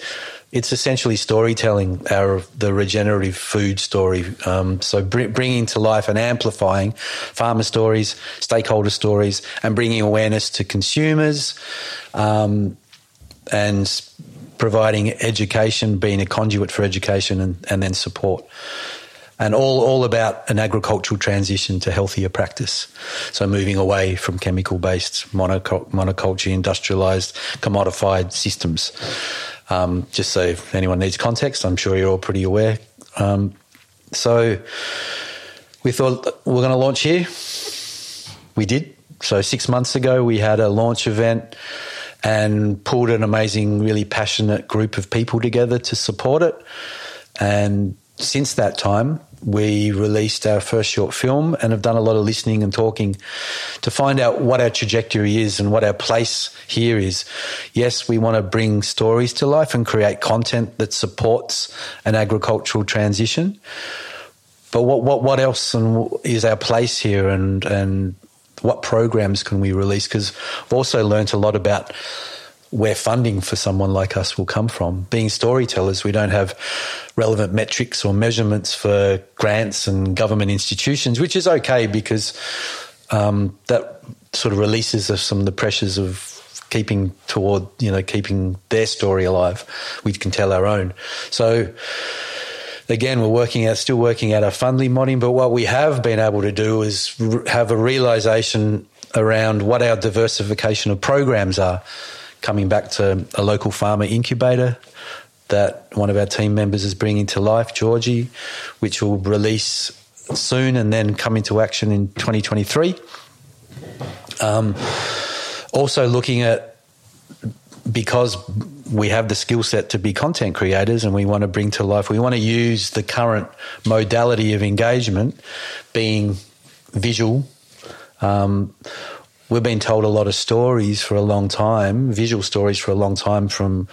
Speaker 2: it's essentially storytelling our the regenerative food story. Um, so br- bringing to life and amplifying farmer stories, stakeholder stories, and bringing awareness to consumers, um, and providing education, being a conduit for education, and, and then support and all, all about an agricultural transition to healthier practice. So moving away from chemical based monoculture, industrialized, commodified systems. Um, just so if anyone needs context, I'm sure you're all pretty aware. Um, so we thought we're going to launch here. We did. So six months ago, we had a launch event and pulled an amazing, really passionate group of people together to support it. And since that time, we released our first short film and have done a lot of listening and talking to find out what our trajectory is and what our place here is. Yes, we want to bring stories to life and create content that supports an agricultural transition. But what, what, what else is our place here and, and what programs can we release? Because I've also learnt a lot about where funding for someone like us will come from. Being storytellers, we don't have relevant metrics or measurements for grants and government institutions, which is okay because um, that sort of releases us of the pressures of keeping toward you know keeping their story alive. We can tell our own. So again, we're working out, still working out our funding modeling, but what we have been able to do is have a realization around what our diversification of programs are coming back to a local farmer incubator that one of our team members is bringing to life, Georgie, which will release soon and then come into action in 2023. Um, also, looking at because we have the skill set to be content creators and we want to bring to life, we want to use the current modality of engagement being visual. Um, we've been told a lot of stories for a long time, visual stories for a long time from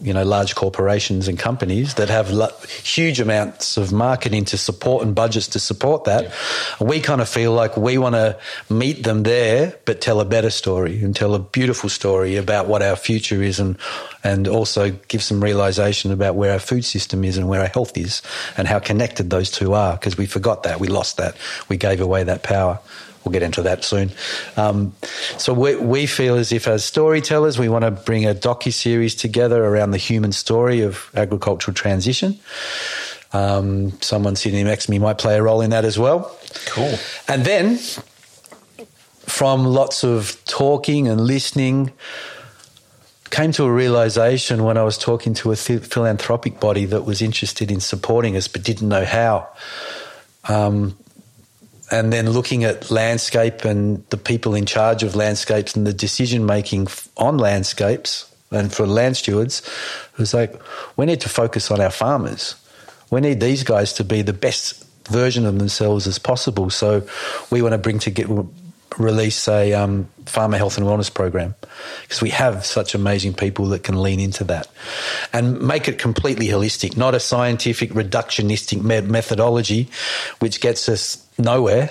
Speaker 2: you know large corporations and companies that have lo- huge amounts of marketing to support and budgets to support that. Yeah. We kind of feel like we want to meet them there, but tell a better story and tell a beautiful story about what our future is, and and also give some realization about where our food system is and where our health is, and how connected those two are. Because we forgot that, we lost that, we gave away that power. We'll get into that soon. Um, so we, we feel as if as storytellers, we want to bring a docu series together around the human story of agricultural transition. Um, someone sitting next to me might play a role in that as well.
Speaker 1: Cool.
Speaker 2: And then from lots of talking and listening, came to a realization when I was talking to a philanthropic body that was interested in supporting us but didn't know how. Um, and then looking at landscape and the people in charge of landscapes and the decision making on landscapes and for land stewards, it was like, we need to focus on our farmers. We need these guys to be the best version of themselves as possible. So we want to bring to get release a um, farmer health and wellness program because we have such amazing people that can lean into that and make it completely holistic, not a scientific reductionistic me- methodology, which gets us nowhere,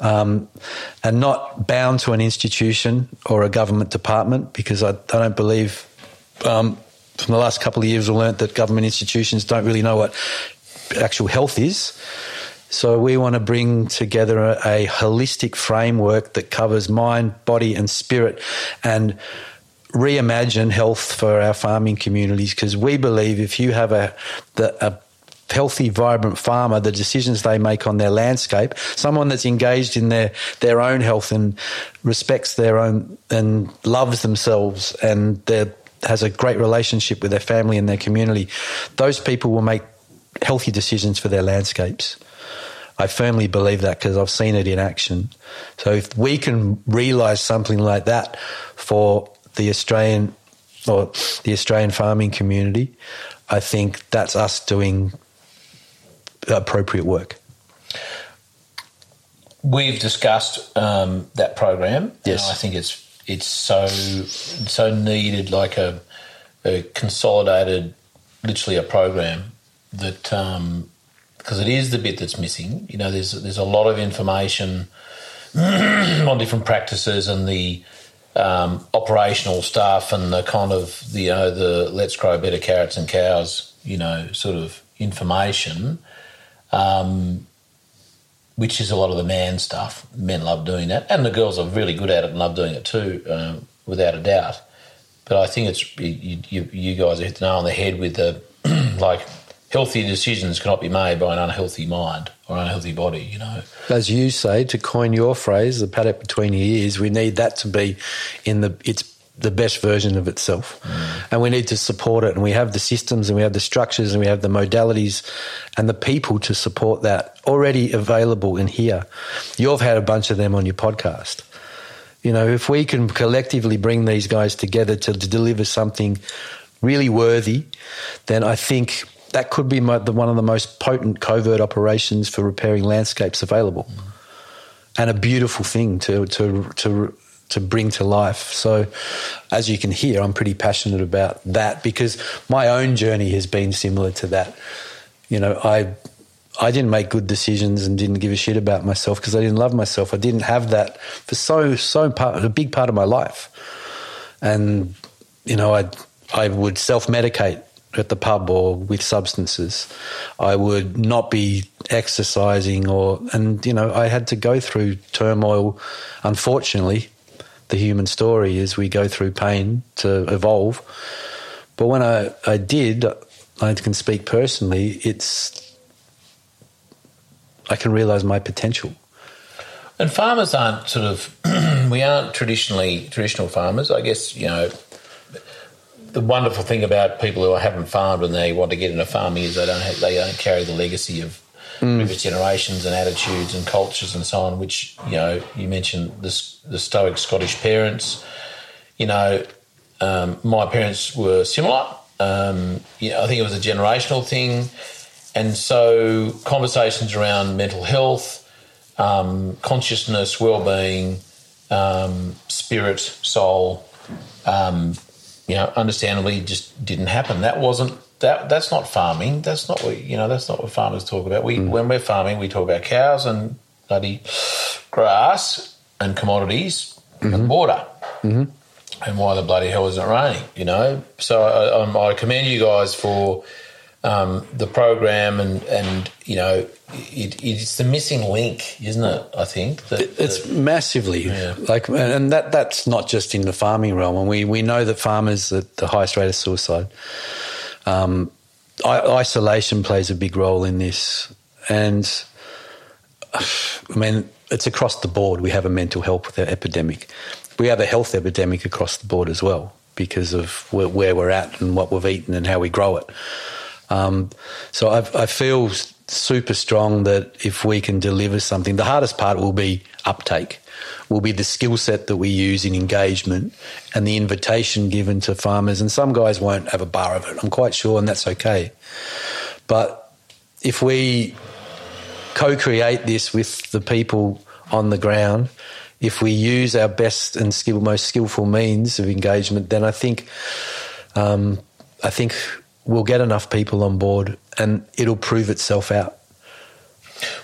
Speaker 2: um, and not bound to an institution or a government department because I, I don't believe. Um, from the last couple of years, we've learnt that government institutions don't really know what actual health is. So we want to bring together a, a, holistic framework that covers mind, body, and spirit, and reimagine health for our farming communities. Because we believe if you have a the, a healthy, vibrant farmer, the decisions they make on their landscape, someone that's engaged in their, their own health and respects their own and loves themselves and has a great relationship with their family and their community, those people will make healthy decisions for their landscapes. I firmly believe that because I've seen it in action. So if we can realise something like that for the Australian or the Australian farming community, I think that's us doing appropriate work.
Speaker 1: We've discussed um, that program.
Speaker 2: Yes.
Speaker 1: I think it's it's so so needed, like a, a consolidated, literally a program that because it is the bit that's missing. You know, there's there's a lot of information on different practices and the um, operational stuff and the kind of the, you know the let's grow better carrots and cows, you know, sort of information. Um, which is a lot of the man stuff. Men love doing that, and the girls are really good at it and love doing it too, um, without a doubt. But I think it's you, you, you guys are hit the nail on the head with the like healthy decisions cannot be made by an unhealthy mind or unhealthy body. You know,
Speaker 2: as you say, to coin your phrase, the paddock between your ears, we need that to be in the its the best version of itself. Mm. And we need to support it. And we have the systems and we have the structures and we have the modalities and the people to support that already available in here. You've had a bunch of them on your podcast. You know, if we can collectively bring these guys together to, to deliver something really worthy, then I think that could be the, one of the most potent covert operations for repairing landscapes available. Mm. And a beautiful thing to, to, to to bring to life. So, as you can hear, I'm pretty passionate about that because my own journey has been similar to that. You know, I I didn't make good decisions and didn't give a shit about myself because I didn't love myself. I didn't have that for so so part a big part of my life, and you know, I I would self medicate at the pub or with substances. I would not be exercising or and you know I had to go through turmoil unfortunately the human story is we go through pain to evolve. But when I, I did, I can speak personally, it's I can realise my potential.
Speaker 1: And farmers aren't sort of we aren't traditionally traditional farmers. I guess you know the wonderful thing about people who haven't farmed and they want to get into farming is they don't have, they don't carry the legacy of mm. previous generations and attitudes and cultures and so on. Which you know, you mentioned the, the stoic Scottish parents. You know, um, my parents were similar. Um, you know, I think it was a generational thing, and so conversations around mental health, um, consciousness, well-being, um, spirit, soul. Um, you know, understandably, just didn't happen. That wasn't that that's not farming. That's not what you know. That's not what farmers talk about. We mm. when we're farming, we talk about cows and bloody grass and commodities mm-hmm. and water. Mm-hmm. And why the bloody hell isn't it raining? You know. So I, I commend you guys for um, the program and and you know it, it's the missing link, isn't it? I think
Speaker 2: that, it's that, massively yeah. like, and that that's not just in the farming realm. And we we know that farmers are the highest rate of suicide. Um, isolation plays a big role in this, and I mean it's across the board. We have a mental health epidemic. We have a health epidemic across the board as well because of where, where we're at and what we've eaten and how we grow it. Um, so I, I feel super strong that if we can deliver something, the hardest part will be uptake will be the skill set that we use in engagement and the invitation given to farmers. And some guys won't have a bar of it, I'm quite sure, and that's okay. But if we co create this with the people on the ground, if we use our best and skill, most skillful means of engagement, then I think, um, I think we'll get enough people on board, and it'll prove itself out.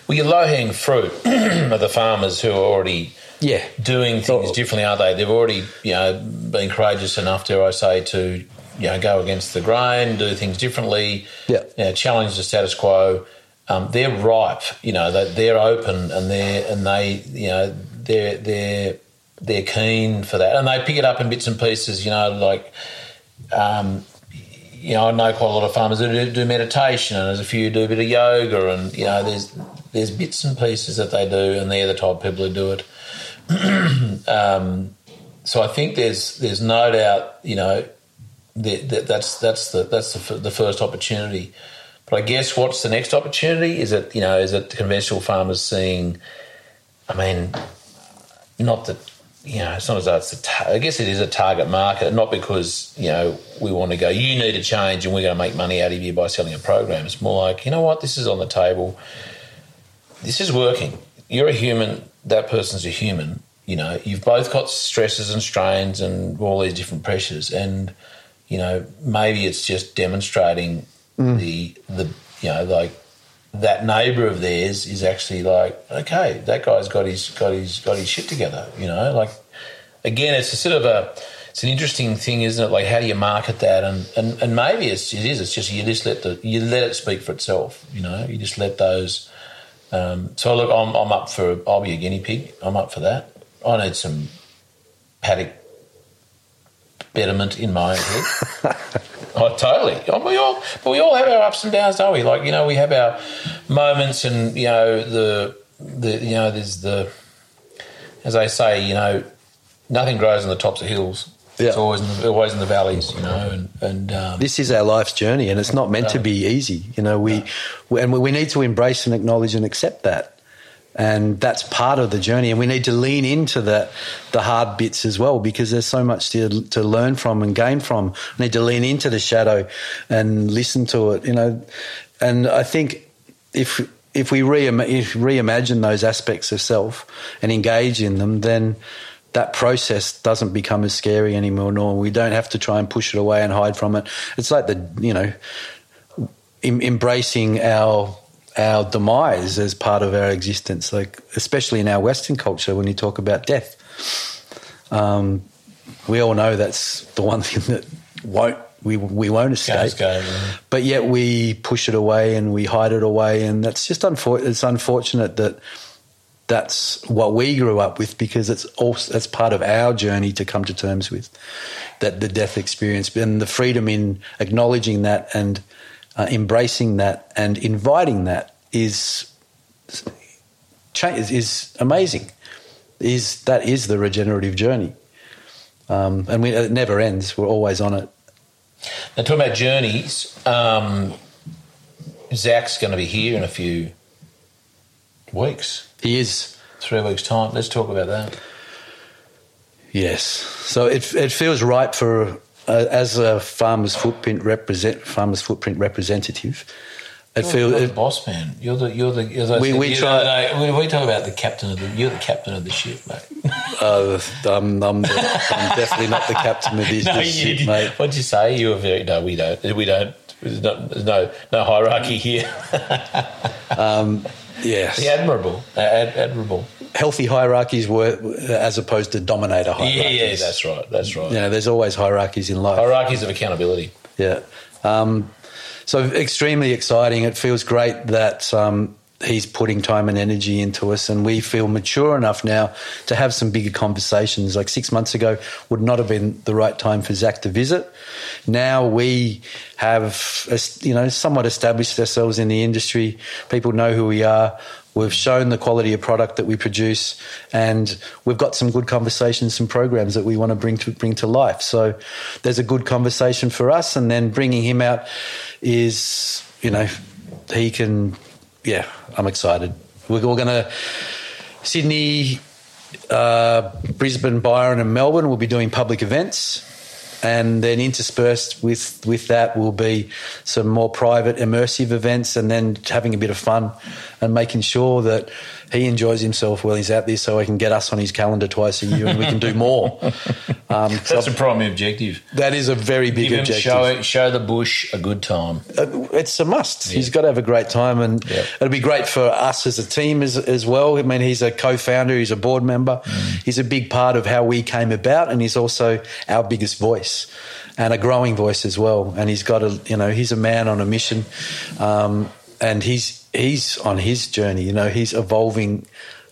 Speaker 1: Well, your low hanging fruit are the farmers who are already
Speaker 2: yeah.
Speaker 1: doing things differently, aren't they? They've already, you know, been courageous enough, dare I say, to you know go against the grain, do things differently,
Speaker 2: yeah,
Speaker 1: you know, challenge the status quo. Um, they're ripe, you know, they're, they're open and they're and they, you know, they're they're they're keen for that, and they pick it up in bits and pieces, you know, like. Um, you know, I know quite a lot of farmers who do, do meditation, and there's a few who do a bit of yoga, and you know, there's there's bits and pieces that they do, and they're the type of people who do it. um, so I think there's there's no doubt, you know, that, that that's that's the that's the, the, first opportunity. But I guess what's the next opportunity? Is it you know is it conventional farmers seeing? I mean, not that you know, it's not as though it's a ta- I guess it is a target market, not because, you know, we want to go, you need to change and we're going to make money out of you by selling a program. It's more like, you know what, this is on the table. This is working. You're a human, that person's a human. You know, you've both got stresses and strains and all these different pressures. And, you know, maybe it's just demonstrating mm. the, the, you know, like that neighbour of theirs is actually like, okay, that guy's got his got his got his shit together. You know, like again, it's a sort of a it's an interesting thing, isn't it? Like how do you market that? And and, and maybe it's it is. It's just you just let the you let it speak for itself. You know, you just let those. Um, so look, I'm I'm up for. I'll be a guinea pig. I'm up for that. I need some paddock betterment in my head. Oh, totally. Oh, we all, but we all have our ups and downs, don't we? Like you know, we have our moments, and you know, the the you know, there's the, as I say, you know, nothing grows on the tops of hills.
Speaker 2: Yeah.
Speaker 1: It's always in the, always in the valleys, you know, and and um,
Speaker 2: this is our life's journey, and it's not meant to be easy. You know, we, we and we need to embrace and acknowledge and accept that, and that's part of the journey. And we need to lean into the the hard bits as well, because there's so much to to learn from and gain from. We need to lean into the shadow and listen to it. You know, and I think if if we reima- if reimagine those aspects of self and engage in them, then that process doesn't become as scary anymore, nor we don't have to try and push it away and hide from it. It's like the you know em- embracing our our demise as part of our existence, like especially in our Western culture when you talk about death. Um, we all know that's the one thing that won't we we won't escape.
Speaker 1: Yeah.
Speaker 2: But yet we push it away and we hide it away, and that's just unfor- It's unfortunate that that's what we grew up with because it's also that's part of our journey to come to terms with that the death experience and the freedom in acknowledging that and uh, embracing that and inviting that is is, is amazing. Is that is the regenerative journey, um, and we, it never ends. We're always on it.
Speaker 1: Now, talking about journeys, um, Zach's going to be here in a few weeks,
Speaker 2: He is
Speaker 1: three weeks' time. Let's talk about that.
Speaker 2: Yes. So it it feels right for uh, as a farmers footprint represent farmers footprint representative. Feels
Speaker 1: you're the boss man. You're the you're the. As I
Speaker 2: We-
Speaker 1: said
Speaker 2: we try-
Speaker 1: other day, we, we talk about the captain of the. You're the captain of the ship, mate.
Speaker 2: uh, I'm, I'm, the- I'm definitely not the captain of this, this
Speaker 1: you,
Speaker 2: ship, mate.
Speaker 1: What'd you say? You were very. No, we don't. We don't. There's no, no, no hierarchy here.
Speaker 2: Yes.
Speaker 1: The admirable, uh, ad, admirable.
Speaker 2: Healthy hierarchies were as opposed to dominator
Speaker 1: Yeah,
Speaker 2: hierarchies.
Speaker 1: yeah, that's right. That's right.
Speaker 2: You know, there's always hierarchies in life.
Speaker 1: Hierarchies of accountability.
Speaker 2: Yeah. Um, so extremely exciting. It feels great that um, he's putting time and energy into us, and we feel mature enough now to have some bigger conversations. Like six months ago would not have been the right time for Zach to visit. Now we have, you know, somewhat established ourselves in the industry. People know who we are. We've shown the quality of product that we produce, and we've got some good conversations, some programs that we want to bring to bring to life. So there's a good conversation for us, and then bringing him out is, you know, he can. Yeah, I'm excited. We're, we're going to Sydney, uh, Brisbane, Byron, and Melbourne. We'll be doing public events. And then interspersed with, with that will be some more private, immersive events, and then having a bit of fun and making sure that he enjoys himself while he's out there, so he can get us on his calendar twice a year, and we can do more. Um,
Speaker 1: That's the primary objective.
Speaker 2: that is a very big
Speaker 1: Give him,
Speaker 2: objective.
Speaker 1: show, show the bush a good time.
Speaker 2: Uh, it's a must. He's got to have a great time, and
Speaker 1: Yeah.
Speaker 2: it'll be great for us as a team as, as well. I mean, he's a co-founder, he's a board member, he's a big part of how we came about, and he's also our biggest voice and a growing voice as well. And he's got a, you know, he's a man on a mission, um, and he's he's on his journey. You know, he's evolving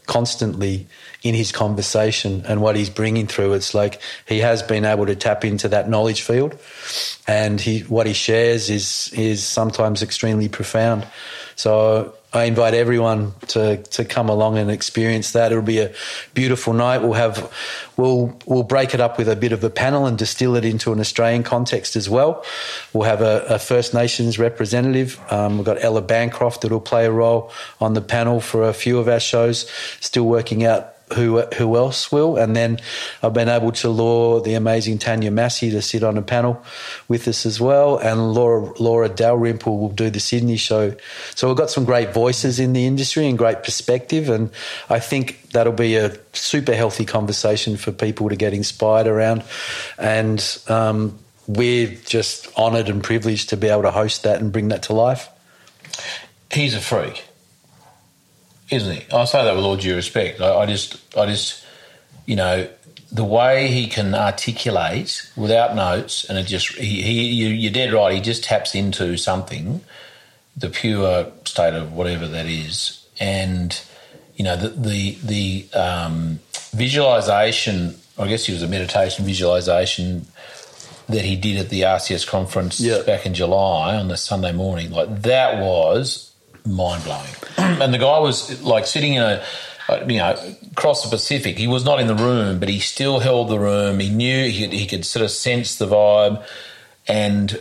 Speaker 2: constantly in his conversation and what he's bringing through. It's like he has been able to tap into that knowledge field, and he what he shares is is sometimes extremely profound. So I invite everyone to to come along and experience that. It'll be a beautiful night. We'll have we'll we'll break it up with a bit of a panel and distill it into an Australian context as well. We'll have a, a First Nations representative. Um, we've got Ella Bancroft that'll play a role on the panel for a few of our shows. Still working out who who else will. And then I've been able to lure the amazing Tanya Massey to sit on a panel with us as well, and Laura Laura Dalrymple will do the Sydney show. So we've got some great voices in the industry and great perspective, and I think that'll be a super healthy conversation for people to get inspired around, and. Um, we're just honoured and privileged to be able to host that and bring that to life.
Speaker 1: He's a freak isn't he? I say that with all due respect. I, I just, I just, you know, the way he can articulate without notes, and it just, he, he you, are dead right. He just taps into something, the pure state of whatever that is, and you know, the the the um, visualization. I guess he was a meditation visualization that he did at the RCS conference
Speaker 2: yeah.
Speaker 1: back in July on the Sunday morning. Like that was mind blowing. and the guy was like sitting in a, you know, across the Pacific. He was not in the room, but he still held the room. He knew he could, he could sort of sense the vibe, and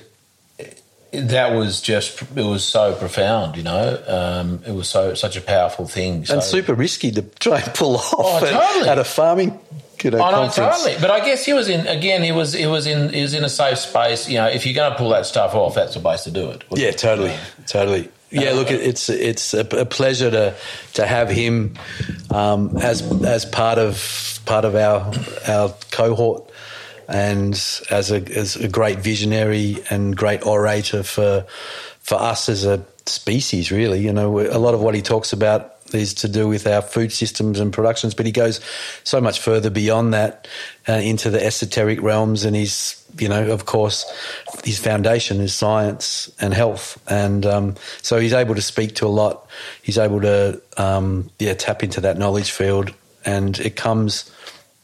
Speaker 1: that was just it was so profound. You know, um, it was so such a powerful thing so.
Speaker 2: and super risky to try and pull off
Speaker 1: oh, totally.
Speaker 2: at, at, a farming. You know,
Speaker 1: I
Speaker 2: know,
Speaker 1: totally. But I guess he was in again. He was he was in he was in a safe space. You know, if you're going to pull that stuff off, that's the place to do it.
Speaker 2: Yeah, totally, totally. Yeah, look, it's it's a, pleasure to to have him um, as as part of part of our our cohort, and as a as a great visionary and great orator for for us as a species. Really, you know, a lot of what he talks about is to do with our food systems and productions, but he goes so much further beyond that uh, into the esoteric realms. And he's, you know, of course, his foundation is science and health, and um, so he's able to speak to a lot. He's able to, um, yeah, tap into that knowledge field, and it comes.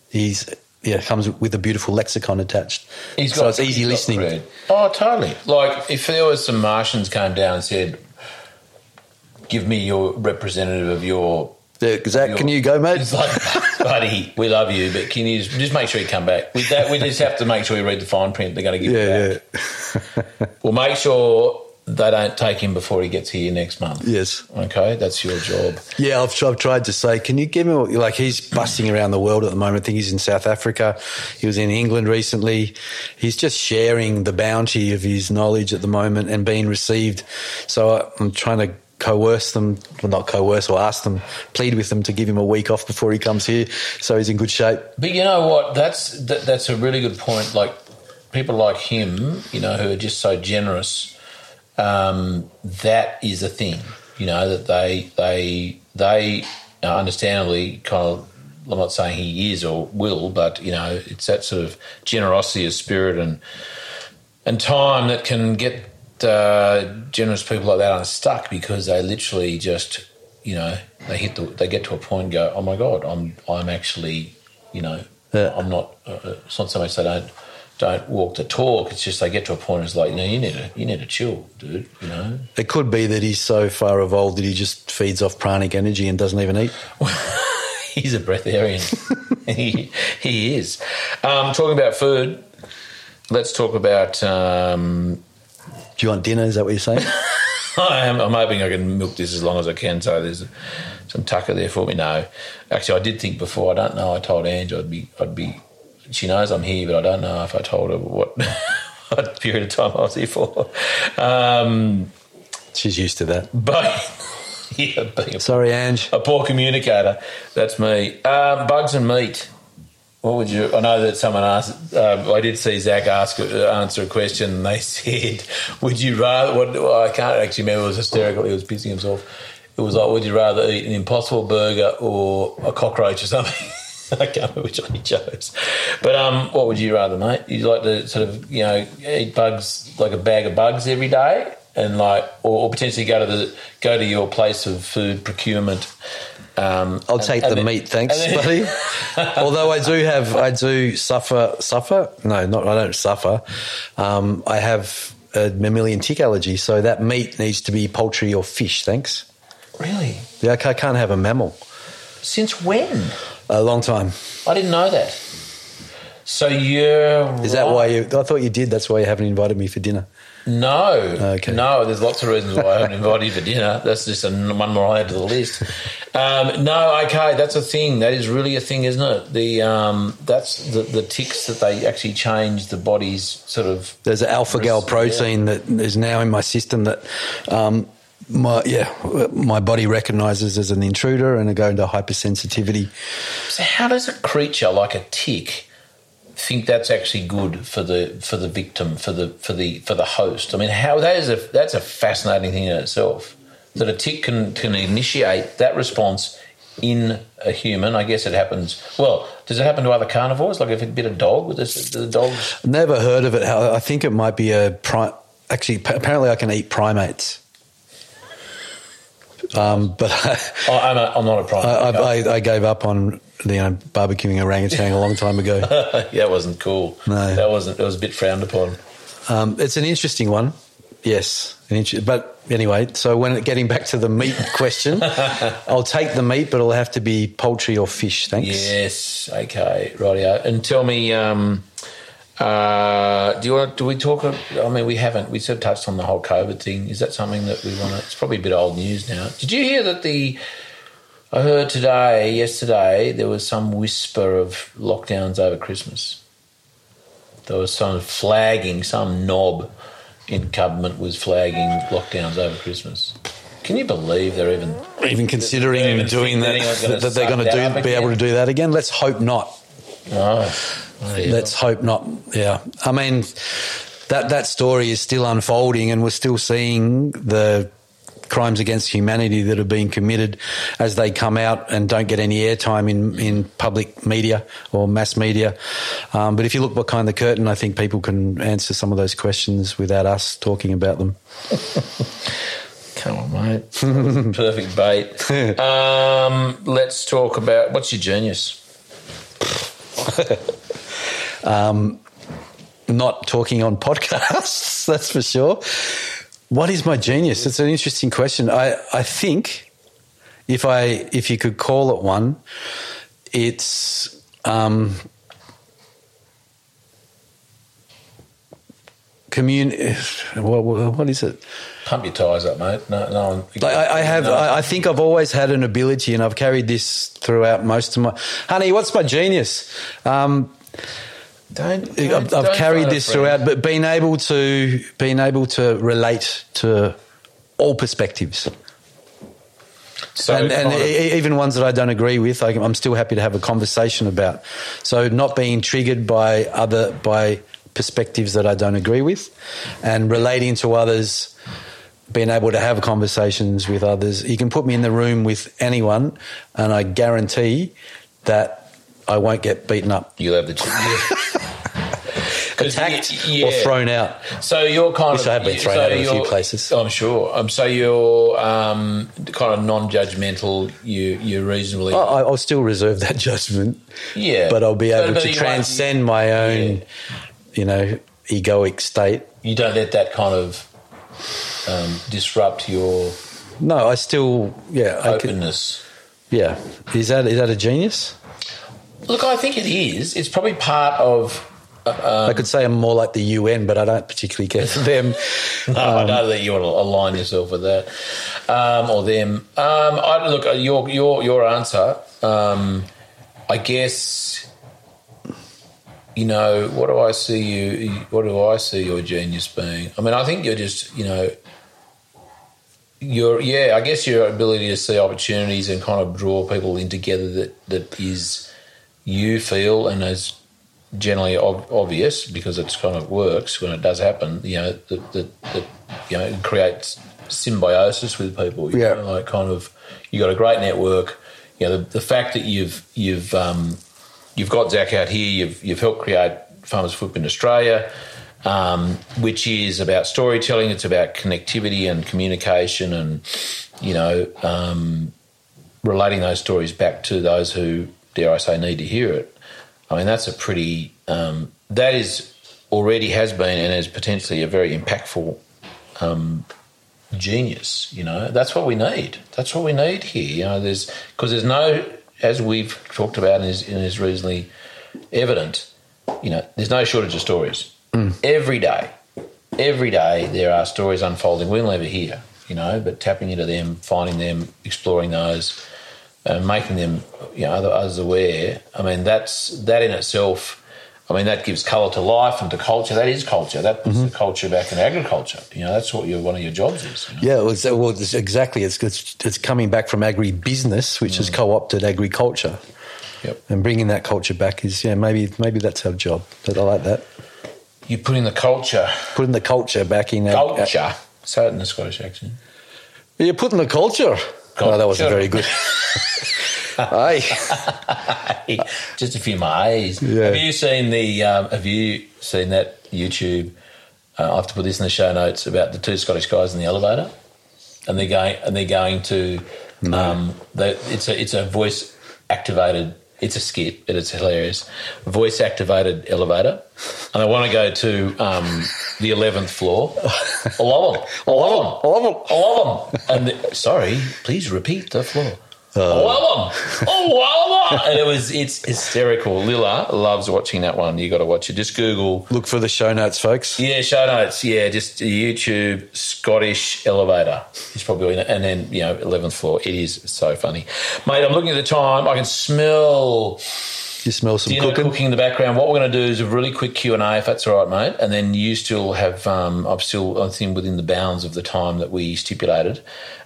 Speaker 2: He's yeah, comes with a beautiful lexicon attached. He's got, so it's easy listening.
Speaker 1: Oh, totally. Like if there was some Martians came down and said, give me your representative of your.
Speaker 2: Yeah, Zach, your, can you go, mate?
Speaker 1: It's like, buddy, we love you, but can you just, just make sure you come back? With that, we just have to make sure we read the fine print. They're going to give yeah, you back. Yeah. we'll make sure they don't take him before he gets here next month.
Speaker 2: Yes.
Speaker 1: Okay, that's your job.
Speaker 2: Yeah, I've, I've tried to say, can you give me, like, he's busting around the world at the moment. I think he's in South Africa. He was in England recently. He's just sharing the bounty of his knowledge at the moment and being received. So I'm trying to coerce them, well, not coerce or ask them, plead with them to give him a week off before he comes here, so he's in good shape.
Speaker 1: But you know what? That's that, that's a really good point. Like people like him, you know, who are just so generous. Um, that is a thing, you know, that they they they understandably kind of. I'm not saying he is or will, but you know, it's that sort of generosity of spirit and and time that can get uh, generous people like that are stuck because they literally just, you know, they hit the, they get to a point and go, oh my god, I'm I'm actually, you know, yeah. I'm not. Uh, it's not so much they don't don't walk the talk. It's just they get to a point. It's like, you know, you need to you need to chill, dude. You know,
Speaker 2: it could be that he's so far evolved that he just feeds off pranic energy and doesn't even eat.
Speaker 1: he's a breatharian. he he is. Um, talking about food, let's talk about um,
Speaker 2: do you want dinner? Is that what you're saying?
Speaker 1: I am. I'm hoping I can milk this as long as I can. So there's some tucker there for me. No, actually, I did think before. I don't know. I told Ange I'd be. I'd be. She knows I'm here, but I don't know if I told her what, what period of time I was here for. Um,
Speaker 2: She's used to that.
Speaker 1: But yeah, being
Speaker 2: sorry, Ange,
Speaker 1: a poor communicator. That's me. Um, bugs and meat. What would you? I know that someone asked. Uh, I did see Zach ask uh, answer a question. and They said, "Would you rather?" What I can't actually remember. It was hysterical. He was pissing himself. It was like, "Would you rather eat an Impossible Burger or a cockroach or something?" I can't remember which one he chose. But um, what would you rather, mate? You'd like to sort of you know eat bugs like a bag of bugs every day, and like, or, or potentially go to the go to your place of food procurement
Speaker 2: um, I'll take and, the meat, thanks, buddy. Although I do have, I do suffer, suffer. No, not I don't suffer. Um, I have a mammalian tick allergy, so that meat needs to be poultry or fish. Thanks.
Speaker 1: Really?
Speaker 2: Yeah, I can't have a mammal.
Speaker 1: Since when?
Speaker 2: A long time.
Speaker 1: I didn't know that. So you're.
Speaker 2: Is right. that why you? I thought you did. That's why you haven't invited me for dinner.
Speaker 1: No,
Speaker 2: Okay.
Speaker 1: no. There's lots of reasons why I haven't invited you for dinner. That's just a, one more I add to the list. Um, no, okay, that's a thing. That is really a thing, isn't it? The um, that's the, the ticks that they actually change the body's sort of.
Speaker 2: There's an alpha gal
Speaker 1: Yeah.
Speaker 2: protein that is now in my system that um, my yeah my body recognizes as an intruder and I go into hypersensitivity.
Speaker 1: So how does a creature like a tick think that's actually good for the for the victim for the for the for the host? I mean, how that is a that's a fascinating thing in itself. That a tick can can initiate that response in a human. I guess it happens. Well, does it happen to other carnivores? Like if it bit a dog, with the dogs.
Speaker 2: Never heard of it. I think it might be a prime. actually apparently I can eat primates. Um, but I,
Speaker 1: Oh, I'm, a, I'm not a primate.
Speaker 2: I, I, I gave up on you know barbecuing orangutan a long time ago.
Speaker 1: yeah, that wasn't cool.
Speaker 2: No.
Speaker 1: that wasn't. It was a bit frowned upon.
Speaker 2: Um, it's an interesting one, yes. An inter- but anyway, so when getting back to the meat question, I'll take the meat, but it'll have to be poultry or fish. Thanks.
Speaker 1: Yes. Okay. Rightio. And tell me, um, uh, do you want? Do we talk? I mean, we haven't. We sort of touched on the whole COVID thing. Is that something that we want to? It's probably a bit old news now. Did you hear that the? I heard today, yesterday, there was some whisper of lockdowns over Christmas. There was some flagging, some knob in government was flagging lockdowns over Christmas. Can you believe they're even
Speaker 2: Even considering
Speaker 1: They're even
Speaker 2: doing that, that they're going to do, be able to do that again. Let's hope not.
Speaker 1: Oh, no?
Speaker 2: Let's hope not. Yeah, I mean that that story is still unfolding, and we're still seeing the crimes against humanity that are being committed as they come out and don't get any airtime in in public media or mass media. Um, but if you look behind the curtain, I think people can answer some of those questions without us talking about them.
Speaker 1: Come on, mate. Perfect bait. Um, let's talk about what's your genius?
Speaker 2: Not talking on podcasts, that's for sure. What is my genius? It's an interesting question. I, I think if I if you could call it one, it's um, commun. What, what is it?
Speaker 1: Pump your tyres up, mate. No, no. one-
Speaker 2: Like, I, I have.
Speaker 1: No.
Speaker 2: I, I think I've always had an ability, and I've carried this throughout most of my. Honey, what's my genius? Um,
Speaker 1: don't.
Speaker 2: I've, I've
Speaker 1: don't
Speaker 2: carried this throughout, but being able to being able to relate to all perspectives,
Speaker 1: So
Speaker 2: and, and even ones that I don't agree with, I, I'm still happy to have a conversation about. So not being triggered by other by perspectives that I don't agree with, and relating to others. Being able to have conversations with others, you can put me in the room with anyone, and I guarantee that I won't get beaten up,
Speaker 1: you'll have the yeah. 'Cause
Speaker 2: attacked,
Speaker 1: y-
Speaker 2: or thrown out.
Speaker 1: So you're kind
Speaker 2: Which
Speaker 1: of.
Speaker 2: I have been thrown
Speaker 1: so
Speaker 2: out of a few places.
Speaker 1: I'm sure. Um, so you're um, kind of non-judgmental. You you're reasonably.
Speaker 2: I, I'll still reserve that judgment.
Speaker 1: Yeah.
Speaker 2: But I'll be
Speaker 1: But-
Speaker 2: able to transcend my own, you know, egoic state.
Speaker 1: You don't let that kind of um, disrupt your
Speaker 2: No, I still, yeah, I could,
Speaker 1: openness.
Speaker 2: yeah. Is that is that a genius?
Speaker 1: Look, I think it is. It's probably part of.
Speaker 2: I could say I'm more like the UN, but I don't particularly care for them.
Speaker 1: No, I know that you want to align yourself with that, um, or them. Um, I look uh, your your your answer. Um, I guess you know what do I see you? What do I see your genius being? I mean, I think you're just you know. Your yeah, I guess your ability to see opportunities and kind of draw people in together that that is you feel and is generally ob- obvious because it's kind of works when it does happen. You know that that, that you know it creates symbiosis with people. You
Speaker 2: Yeah.
Speaker 1: know, like kind of you got a great network. You know the, the fact that you've you've um, you've got Zach out here. You've you've helped create Farmers Footprint Australia, um, which is about storytelling. It's about connectivity and communication, and you know um, relating those stories back to those who dare I say need to hear it. I mean that's a pretty um, that is already has been and is potentially a very impactful um, genius. You know, that's what we need. That's what we need here. You know, there's because there's no, as we've talked about and is, and is reasonably evident. You know, there's no shortage of stories. Every day, every day there are stories unfolding we'll never hear, you know, but tapping into them, finding them, exploring those, uh, making them, you know, others aware. I mean, that's that in itself. I mean, that gives colour to life and to culture. That is culture. That puts the culture back in agriculture. You know, that's what your one of your jobs is. You know?
Speaker 2: Yeah, well, it's exactly. It's, it's it's coming back from agribusiness, which has co-opted agriculture,
Speaker 1: Yep.
Speaker 2: and bringing that culture back is yeah maybe maybe that's our job. But I like that.
Speaker 1: You put in the culture,
Speaker 2: Putting the culture back in. ag-
Speaker 1: culture. Say it in the Scottish accent.
Speaker 2: You're putting the culture. Oh, that wasn't very good. Hey,
Speaker 1: Just a few Ma's.
Speaker 2: Yeah.
Speaker 1: Have you seen the? Um, have you seen that YouTube? Uh, I have to put this in the show notes about the two Scottish guys in the elevator, and they're going and they're going to. Um, they, it's a it's a voice activated. It's a skit, but it's hilarious. Voice activated elevator, and I want to go to um, the eleventh floor. I love them. I love them.
Speaker 2: I love 'em.
Speaker 1: I love them. And the, sorry, please repeat the floor. Love. Oh, love 'em. And it was it's hysterical. Lila loves watching that one. You got to watch it. Just Google.
Speaker 2: look for the show notes, folks.
Speaker 1: Yeah, show notes. Yeah, just YouTube Scottish elevator. It's probably and then you know eleventh floor. It is so funny, mate. I'm looking at the time. I can smell
Speaker 2: You smell some cooking.
Speaker 1: cooking. in the background. What we're going to do is a really quick Q and A, if that's all right, mate. And then you still have. Um, I'm still. I think within the bounds of the time that we stipulated.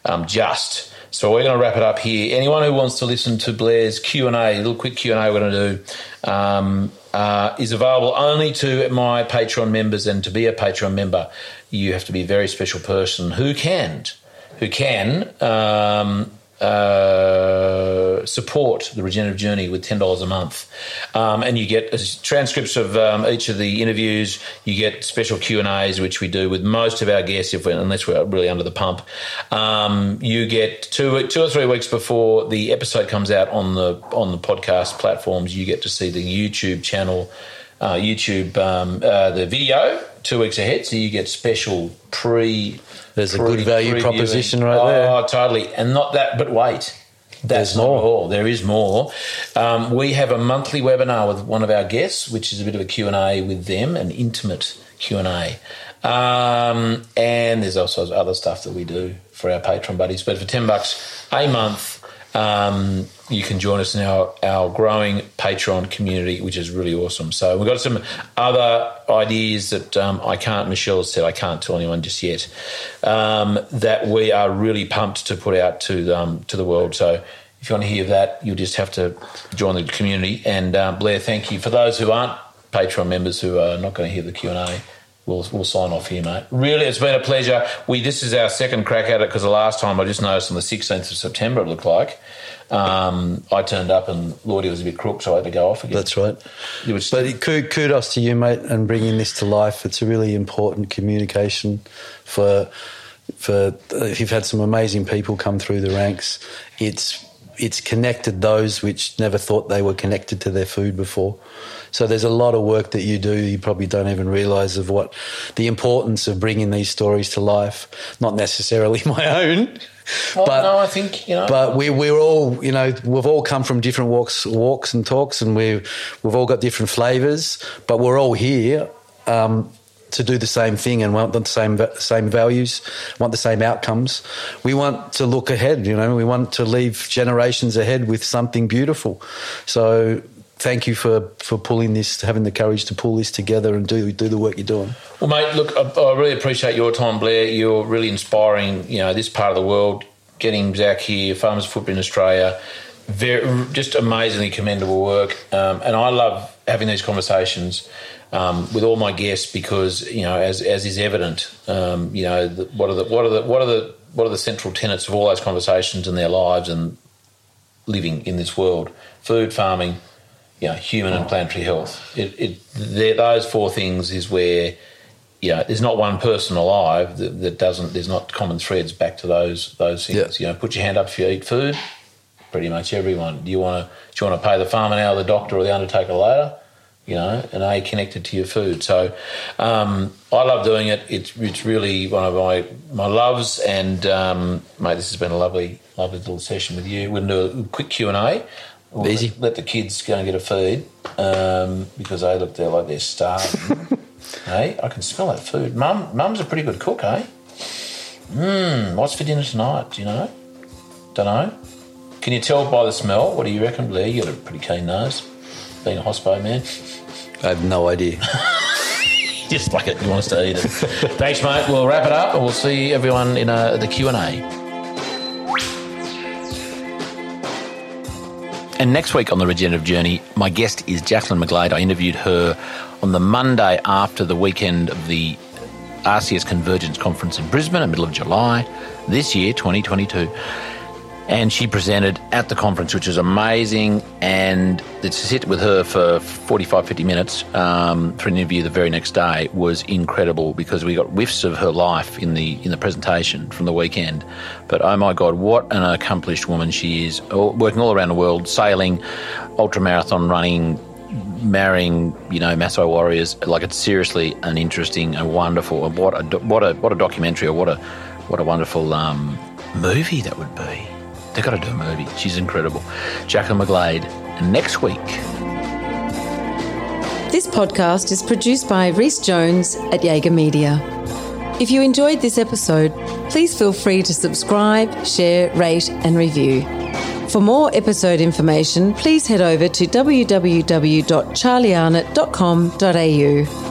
Speaker 1: Um, just so we're going to wrap it up here. Anyone who wants to listen to Blair's Q and A, little quick Q and A, we're going to do. Um, uh, is available only to my Patreon members, and to be a Patreon member, you have to be a very special person who can, who can um, uh, support the Regenerative Journey with ten dollars a month, um, and you get transcripts of um, each of the interviews. You get special Q and A's, which we do with most of our guests, if we, unless we're really under the pump. Um, you get two two or three weeks before the episode comes out on the on the podcast platforms. You get to see the YouTube channel. Uh, YouTube, um, uh, the video two weeks ahead, so you get special pre.
Speaker 2: There's a good value proposition right
Speaker 1: oh,
Speaker 2: there.
Speaker 1: Oh, totally. And not that, but wait. That's
Speaker 2: There's
Speaker 1: not
Speaker 2: more.
Speaker 1: all. There is more. Um, we have a monthly webinar with one of our guests, which is a bit of a Q&A with them, an intimate Q&A. Um, and there's also other stuff that we do for our Patreon buddies. But for 10 bucks a month, um, you can join us in our, our growing Patreon community, which is really awesome. So we've got some other ideas that um, I can't, Michelle said I can't tell anyone just yet, um, that we are really pumped to put out to, um, to the world. So if you want to hear that, you'll just have to join the community. And uh, Blair, thank you. For those who aren't Patreon members who are not going to hear the Q&A, We'll, we'll sign off here, mate. Really, it's been a pleasure. We this is our second crack at it because the last time I just noticed on the 16th of September it looked like um, I turned up and Lordy was a bit crook, so I had to go off again.
Speaker 2: That's right.
Speaker 1: Was-
Speaker 2: But kudos to you, mate, and bringing this to life. It's a really important communication for for if you've had some amazing people come through the ranks. It's it's connected those which never thought they were connected to their food before. So there's a lot of work that you do you probably don't even realise of what the importance of bringing these stories to life. Not necessarily my own,
Speaker 1: Oh,
Speaker 2: but
Speaker 1: no, I think you know.
Speaker 2: but we we're all you know we've all come from different walks walks and talks and we've we've all got different flavors but we're all here um, to do the same thing and want the same same values want the same outcomes we want to look ahead you know we want to leave generations ahead with something beautiful so thank you for for pulling this having the courage to pull this together and do do the work you're doing
Speaker 1: Well, mate, look, I, I really appreciate your time, Blair. You're really inspiring. You know, this part of the world, getting Zach here, Farmers Footprint in Australia, very, just amazingly commendable work. Um, and I love having these conversations um, with all my guests because you know, as as is evident, um, you know, the, what are the what are the what are the what are the central tenets of all those conversations in their lives and living in this world? Food, farming, you know, human and planetary health. It, it those four things is where you know, there's not one person alive that, that doesn't. There's not common threads back to those those things.
Speaker 2: Yeah.
Speaker 1: You know, put your hand up if you eat food. Pretty much everyone. Do you want to? Do you want to pay the farmer now, the doctor, or the undertaker later? You know, and are you connected to your food? So, um, I love doing it. It's it's really one of my my loves. And um, mate, this has been a lovely lovely little session with you. We're gonna do a quick Q and A.
Speaker 2: Easy.
Speaker 1: Let, let the kids go and get a feed um, because they look they're like they're starving.
Speaker 4: Hey, I can smell that food. Mum, Mum's a pretty good cook, eh? Mmm, what's for dinner tonight? Do you know? Don't know. Can you tell by the smell? What do you reckon, Blair? You got a pretty keen nose, being a hospo man.
Speaker 2: I have no idea.
Speaker 4: Just like it, he wants to eat it. Thanks, mate. We'll wrap it up, and we'll see everyone in uh, the Q and A.
Speaker 1: And next week on the Regenerative Journey, my guest is Jacqueline McGlade. I interviewed her on the Monday after the weekend of the RCS Convergence Conference in Brisbane in the middle of July this year, 2022 and she presented at the conference, which was amazing. And to sit with her for 45, 50 minutes um, for an interview the very next day was incredible because we got whiffs of her life in the in the presentation from the weekend. But oh my God, what an accomplished woman she is! Working all around the world, sailing, ultra marathon running, marrying, you know, Maasai warriors. Like it's seriously an interesting and wonderful. What a what a what a documentary or what a what a wonderful um, movie that would be. They've got to do a movie. She's incredible. Jacqueline McGlade. Next week.
Speaker 3: This podcast is produced by Rhys Jones at Jaeger Media. If you enjoyed this episode, please feel free to subscribe, share, rate, and review. For more episode information, please head over to www.charliearnott.com.au.